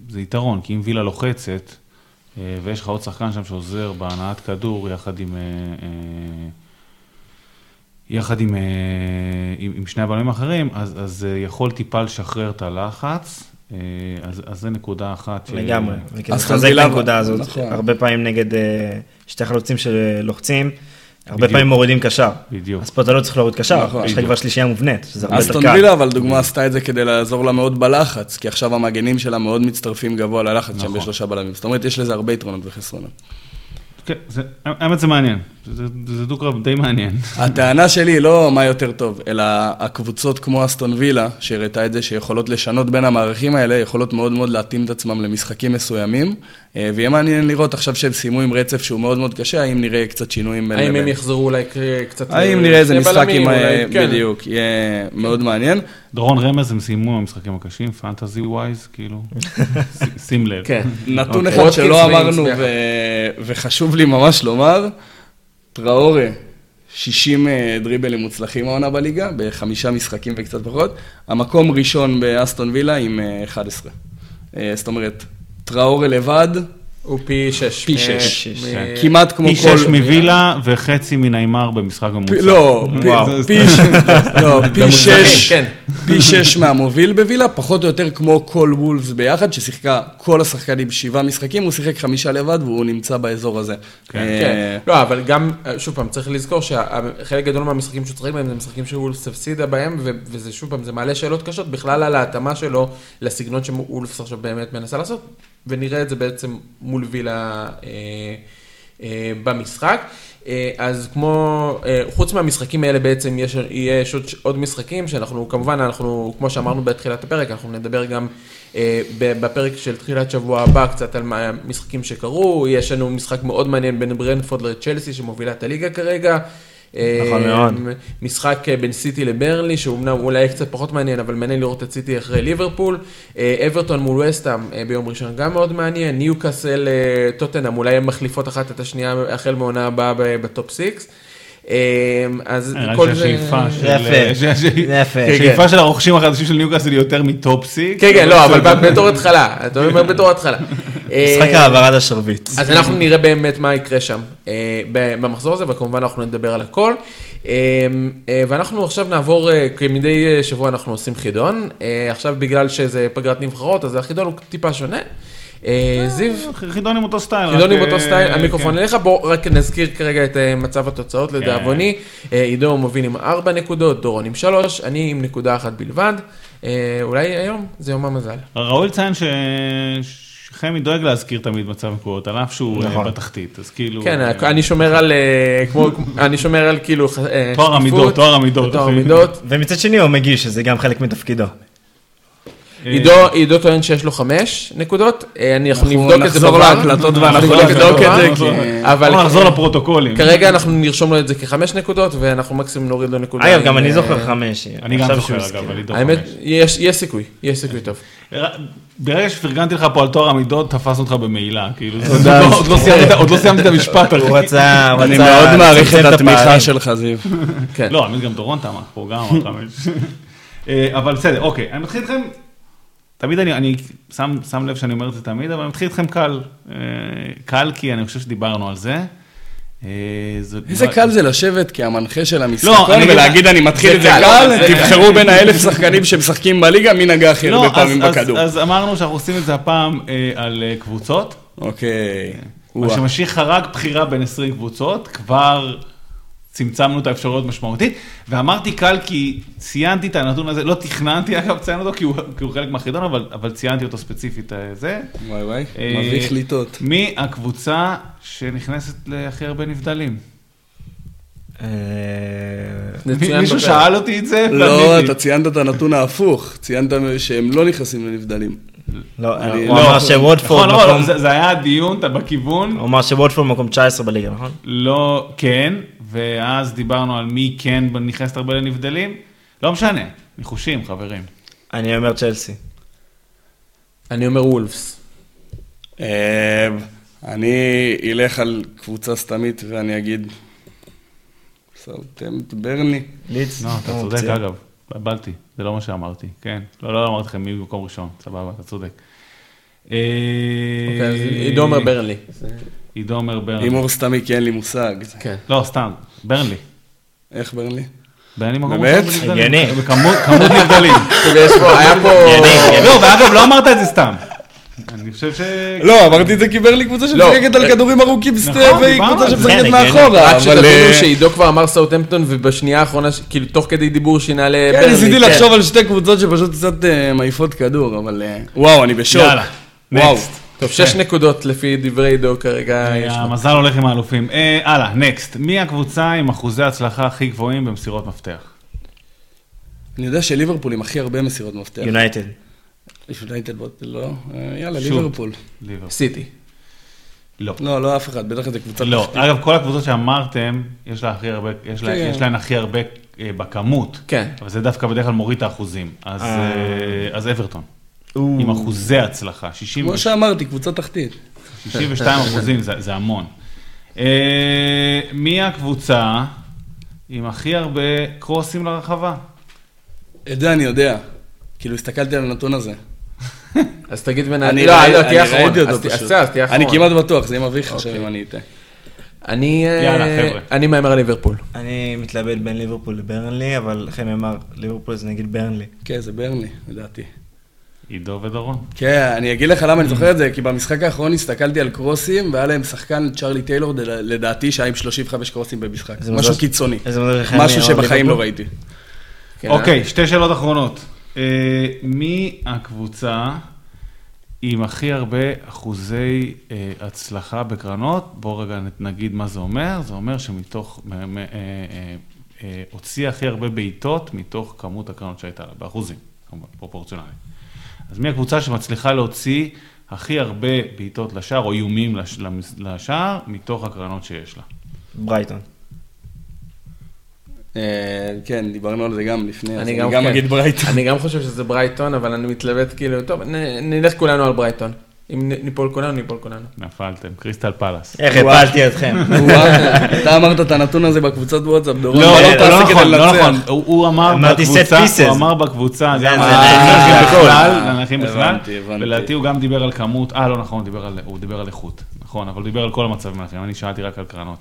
זה יתרון, כי אם וילה לוחצת, אה, ויש לך עוד שחקן שם שעוזר בהנעת כדור יחד עם... אה, אה, יחד עם, אה, עם, עם שני הבלמים האחרים, אז, אז יכול טיפה לשחרר את הלחץ, אה, אז, אז זה נקודה אחת. לגמרי, וכדי לחזק את הנקודה הזאת, נכון. הרבה פעמים נגד אה, שתי חלוצים שלוחצים. הרבה פעמים מורידים קשר. בדיוק. אז פה אתה לא צריך להוריד קשר, נכון. יש לך כבר שלישייה מובנית, שזה הרבה יותר קל. אסטון וילה, אבל דוגמה עשתה את זה כדי לעזור לה מאוד בלחץ, כי עכשיו המגנים שלה מאוד מצטרפים גבוה ללחץ שם נכון. בשלושה בלמים. זאת אומרת, יש לזה הרבה יתרונות וחסרונות. כן, האמת זה מעניין. זה, דו-קרב די מעניין. הטענה שלי היא לא מה יותר טוב, אלא הקבוצות כמו אסטון וילה, שהראתה את זה שיכולות לשנות בין המערכים האלה, יכולות מאוד מאוד להתאים את עצמם למשחקים מסוימים, ויהיה מעניין לראות עכשיו שהם סיימו עם רצף שהוא מאוד מאוד קשה, האם נראה קצת שינויים בין האם הם יחזרו אולי קצת... האם נראה איזה משחק עם... כן. בדיוק, יהיה מאוד מעניין. דורון רמז, הם סיימו המשחקים הקשים, פנטזי ווייז, כאילו, שים לב. כן. נתון אחד שלא אמרנו, וחשוב לי ממש לומר, טראורה, 60 אה, דריבלים מוצלחים העונה בליגה, בחמישה משחקים וקצת פחות. המקום ראשון באסטון וילה עם 11. אה, אה, זאת אומרת, טראורה לבד, הוא פי שש. פי שש. כן. כמעט כמו כל... פי שש מווילה וחצי מניימר במשחק ממוצע. לא, לא פי שש. כן. פי שש מהמוביל בווילה, פחות או יותר כמו כל וולפס ביחד, ששיחקה כל השחקנים שבעה משחקים, הוא שיחק חמישה לבד והוא נמצא באזור הזה. כן. אה, לא, אבל גם, שוב פעם, צריך לזכור שחלק גדול מהמשחקים שהוא צריך בהם זה משחקים שוולפס הפסידה בהם, וזה שוב פעם, זה מעלה שאלות קשות בכלל על ההתאמה שלו לסגנון שוולפס עכשיו באמת מנסה לעשות. ונראה את זה בעצם מול וילה אה, אה, במשחק. אה, אז כמו, חוץ מהמשחקים האלה בעצם יש, יש עוד, עוד משחקים שאנחנו, כמובן, אנחנו, כמו שאמרנו בתחילת הפרק, אנחנו נדבר גם בפרק של תחילת שבוע הבא קצת על משחקים שקרו, יש לנו משחק מאוד מעניין בין ברנפורד לצ'לסי שמובילה את הליגה כרגע. נכון מאוד. משחק אה, בין סיטי לברנלי, שהוא אמנם אולי קצת פחות מעניין, אבל מעניין לראות את סיטי אחרי ליברפול. אה, אברטון מול וסטאם אה, ביום ראשון גם מאוד מעניין. ניוקאסל טוטנאם, אולי הן מחליפות אחת את השנייה החל מעונה הבאה ב top six. אז כל זה... השאיפה של... יפה. השאיפה של הרוכשים החדשים של ניוקאסל היא יותר מ top six. כן, כן, לא, אבל בתור התחלה. אתה אומר בתור התחלה. משחק העברת השרביט. אז אנחנו נראה באמת מה יקרה שם במחזור הזה, וכמובן אנחנו נדבר על הכל. ואנחנו עכשיו נעבור, כמדי שבוע אנחנו עושים חידון. עכשיו בגלל שזה פגרת נבחרות, אז החידון הוא טיפה שונה. זיו? חידון עם אותו סטייל. חידון עם אותו סטייל, המיקרופון אליך, בואו רק נזכיר כרגע את מצב התוצאות לדאבוני. עידו מוביל עם 4 נקודות, דורון עם 3, אני עם נקודה אחת בלבד. אולי היום זה יום המזל. ראוי לציין ש... חמי דואג להזכיר תמיד מצב מקורות, על אף שהוא נכון. בתחתית, אז כאילו... כן, אני שומר על, כמו, אני שומר על כאילו... תואר המידות, תואר המידות. תואר המידות. ומצד שני הוא מגיש, שזה גם חלק מתפקידו. עידו טוען שיש לו חמש נקודות, אנחנו נבדוק את זה נחזור להקלטות ואנחנו נבדוק את זה, אבל נחזור לפרוטוקולים. כרגע אנחנו נרשום לו את זה כחמש נקודות, ואנחנו מקסימום נוריד לו נקודה. אגב, גם אני זוכר חמש. אני גם זוכר, אגב, על עידו חמש. האמת, יש סיכוי, יש סיכוי טוב. ברגע שפרגנתי לך פה על תואר המידות, תפסנו אותך במעילה, כאילו, עוד לא סיימתי את המשפט. הוא רצה, אני מאוד מעריך את התמיכה שלך, זיו. לא, האמת גם דורון תמך פה, גם. אבל בסדר, אוקיי, אני מתחיל איתכם תמיד אני, אני שם, שם לב שאני אומר את זה תמיד, אבל אני מתחיל איתכם קל. אה, קל כי אני חושב שדיברנו על זה. אה, איזה קל זה לשבת כהמנחה של המשחקון לא, ולהגיד אני מתחיל את זה קל, תבחרו בין האלף שחקנים שמשחקים בליגה, מי נגע הכי הרבה לא, פעמים בכדור. אז אמרנו שאנחנו עושים את זה הפעם אה, על קבוצות. אוקיי. מה שמשיך חרג בחירה בין 20 קבוצות, כבר... צמצמנו את האפשרויות משמעותית, ואמרתי קל כי ציינתי את הנתון הזה, לא תכננתי אגב לציין אותו כי הוא, כי הוא חלק מהחידון, אבל, אבל ציינתי אותו ספציפית אה, זה. וואי וואי, אה, מביך ליטות. מי הקבוצה שנכנסת להכי הרבה נבדלים? אה, מישהו שאל אותי את זה? לא, אתה ציינת את הנתון ההפוך, ציינת שהם לא נכנסים לנבדלים. לא, הוא אמר שוודפורד נכון, לא, מקום... זה היה הדיון, אתה בכיוון. הוא אמר שוודפורד מקום 19 בליגה, נכון? לא, כן, ואז דיברנו על מי כן נכנסת הרבה לנבדלים. לא משנה, ניחושים, חברים. אני אומר צ'לסי. אני אומר וולפס. אה, אני אלך על קבוצה סתמית ואני אגיד... סאוטמפט ברני. ליץ. לא, אתה צודק אגב, התבלבלתי, זה לא מה שאמרתי, כן. לא, לא אמרתי לכם מי במקום ראשון, סבבה, אתה צודק. אוקיי, אז עידו אומר ברנלי. עידו אומר ברנלי. הימור סתמי כי אין לי מושג. כן. לא, סתם, ברנלי. איך ברנלי? ברנלי מקום באמת? הגיוני. כמות נבדלים. היה פה... לא, ואגב, לא אמרת את זה סתם. אני חושב ש... לא, אמרתי את זה כי ברלי קבוצה שמשחקת על כדורים ארוכים נכון, והיא קבוצה שמשחקת מאחורה. רק שתבינו שעידו כבר אמר סאוטהמפטון ובשנייה האחרונה, כאילו תוך כדי דיבור שינה לברלי. כן, ניסיתי לחשוב על שתי קבוצות שפשוט קצת מעיפות כדור, אבל וואו, אני בשוק. יאללה, נקסט. טוב, שש נקודות לפי דברי עידו כרגע אה. המזל הולך עם האלופים. אה, הלאה, נקסט. מי הקבוצה עם אחוזי ההצלחה הכי גבוהים במסירות מפתח? אני יודע שליברפול עם הכי הרבה מסירות מפתח. יונייטד. יונייטד, לא? אה, יאללה. ליברפול. ליברפול. סיטי. לא. לא, לא אף אחד, בטח זה קבוצה לא, תחתית. אגב, כל הקבוצות שאמרתם, יש לה הכי הרבה, יש לה- כן. יש להן הכי הרבה אה, בכמות. כן. אבל זה דווקא בדרך כלל מוריד את האחוזים. אז, אה. אז אברטון, עם אחוזי הצלחה, 60 כמו שאמרתי, קבוצה תחתית. 62 אחוזים, זה, זה המון. אה, מי הקבוצה עם הכי הרבה קרוסים לרחבה? את זה אני יודע. כאילו, הסתכלתי על הנתון הזה. אז תגיד בין... אני לא, ראי- לא, אני תהיה אחרון. ראיתי אותו פשוט. אז תהיה אחרון. אני כמעט בטוח, זה יהיה מביך עכשיו אוקיי. אם אני אטעה. אני... אה, יאללה, חבר'ה. אני מהמר על ליברפול. אני מתלבט בין ליברפול לברנלי, אבל לכם אמר, ליברפול זה נגיד ברנלי. כן, זה ברני, לדעתי. עידו ודורון. כן, אני אגיד לך למה אני זוכר את זה, כי במשחק האחרון הסתכלתי על קרוסים, והיה להם שחקן, צ'רלי טיילור, לדעתי שהיה עם 35 קרוסים במשחק. משהו קיצוני. משהו שבחיים לא? ראיתי. כן, אה? אוקיי, שתי שאלות אחרונות. אה, מי הקבוצה עם הכי הרבה אחוזי אה, הצלחה בקרנות? בואו רגע נגיד מה זה אומר. זה אומר שמתוך, מ- אה, אה, אה, הוציאה הכי הרבה בעיטות מתוך כמות הקרנות שהייתה לה, באחוזים, כמובן, פרופורציונלי. אז מי הקבוצה שמצליחה להוציא הכי הרבה בעיטות לשער, או איומים לש- לשער, מתוך הקרנות שיש לה? ברייטון. אה, כן, דיברנו על זה גם לפני, אז אני גם כן. אגיד ברייטון. אני גם חושב שזה ברייטון, אבל אני מתלבט כאילו, טוב, נלך כולנו על ברייטון. אם ניפול כולנו, ניפול כולנו. נפלתם, קריסטל פלאס. איך. הפלתי אתכם? אתה אמרת את הנתון הזה בקבוצת וואטסאפ, דורון. לא, לא, לא נכון, לא? נכון, הוא אמר בקבוצה. הוא אמר בקבוצה, גם לנכים בכלל. ולדעתי הוא גם דיבר על כמות, אה לא נכון, הוא דיבר על- הוא דיבר על איכות, נכון, אבל הוא דיבר על כל המצבים האחרים, אני שאלתי רק על קרנות.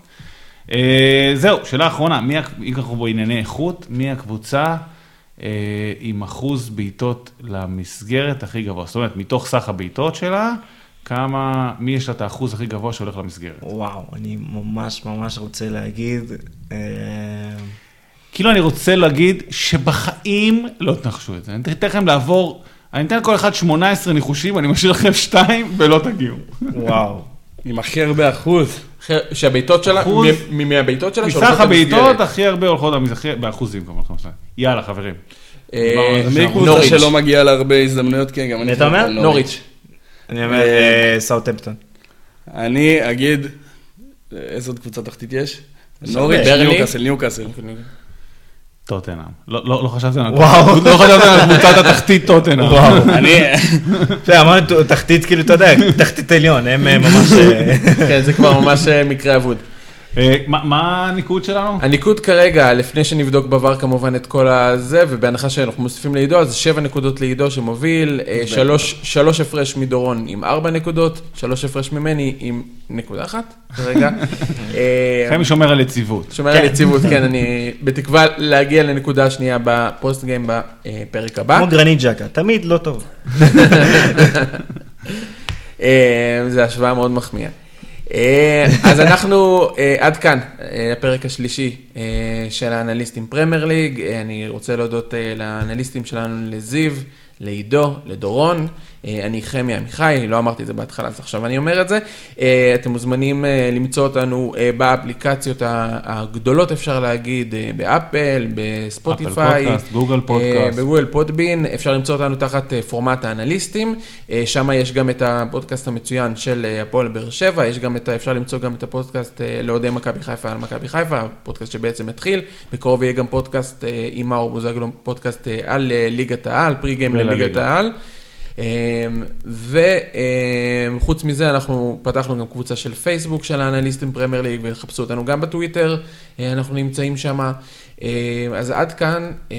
אה, זהו, שאלה אחרונה, מי, אם אנחנו בענייני איכות, מי הקבוצה אה, עם אחוז בעיטות למסגרת הכי גבוה, זאת אומרת, מתוך סך הבעיטות שלה, כמה, מי יש לה את האחוז הכי גבוה שהולך למסגרת? וואו, אני ממש ממש רוצה להגיד... אה, כאילו אני רוצה להגיד שבחיים לא תנחשו את זה. אני אתן לכם לעבור, אני אתן לכל אחד 18 ניחושים, אני משאיר לכם שתיים ולא תגיעו. וואו. עם הכי הרבה אחוז. שהבעיטות שלה, מהבעיטות שלה, שהולכות מסך הבעיטות למסגרת. הכי הרבה הולכות למסגרת, באחוזים כמובן. כמובן. יאללה חברים. אה, מי. קבוצה נוריץ'. שלא מגיעה להרבה הזדמנויות? כן, גם אני חושב אומר? על נוריץ'. אני אומר אה, סאוטהמפטון. אני אגיד, איזה עוד קבוצה תחתית יש? נוריץ'? ניוקאסל, ניוקאסל. טוטנאם. לא לא- לא חשבתם על וואו. לא חשבתם על קבוצת התחתית טוטנאם. וואו. אני, בסדר, אמרנו תחתית, כאילו, אתה יודע, תחתית עליון, הם אה, ממש... כן, זה כבר ממש אה, מקרה אבוד. אה, מה- הניקוד שלנו? הניקוד כרגע, לפני שנבדוק בעבר כמובן את כל הזה, ובהנחה שאנחנו מוסיפים לעידו, אז שבע נקודות לעידו שמוביל, אה, שלוש- שלוש הפרש מדורון עם ארבע נקודות, שלוש הפרש ממני עם נקודה אחת כרגע. אה, חמי שומר על יציבות. שומר על יציבות, כן, אני בתקווה להגיע לנקודה השנייה ב post game בפרק הבא. כמו גרנית ג'קה, תמיד לא טוב. אה, זו השוואה מאוד מחמיאה. אה, אז אנחנו אה, עד כאן, אה, הפרק השלישי של האנליסטים פרמייר ליג. אני רוצה להודות לאנליסטים שלנו, לזיו, לעידו, לדורון. אה, אני חמי עמיחי, לא אמרתי את זה בהתחלה, אז עכשיו אני אומר את זה. אה, אתם מוזמנים אה, למצוא אותנו באפליקציות הגדולות, אפשר להגיד, באפל, בספוטיפיי. אפל פודקאסט, גוגל פודקאסט. בגוגל פודבין, אפשר למצוא אותנו תחת פורמט האנליסטים, שם יש גם את הפודקאסט המצוין של הפועל באר שבע, יש גם את, אפשר למצוא גם את הפודקאסט לאוהדי מכבי חיפה על מכבי חיפה, הפודקאסט שבעצם התחיל, בקרוב יהיה גם פודקאסט עם מאור בוזגלו, פודקאסט על ליגת העל, פרי גיים. לליגת העל. וחוץ מזה אנחנו פתחנו גם קבוצה של פייסבוק של האנליסטים פרמייר ליג וחפשו אותנו גם בטוויטר, אה, אנחנו נמצאים שם. אז עד כאן, אה,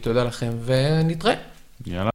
תודה לכם ונתראה. יאללה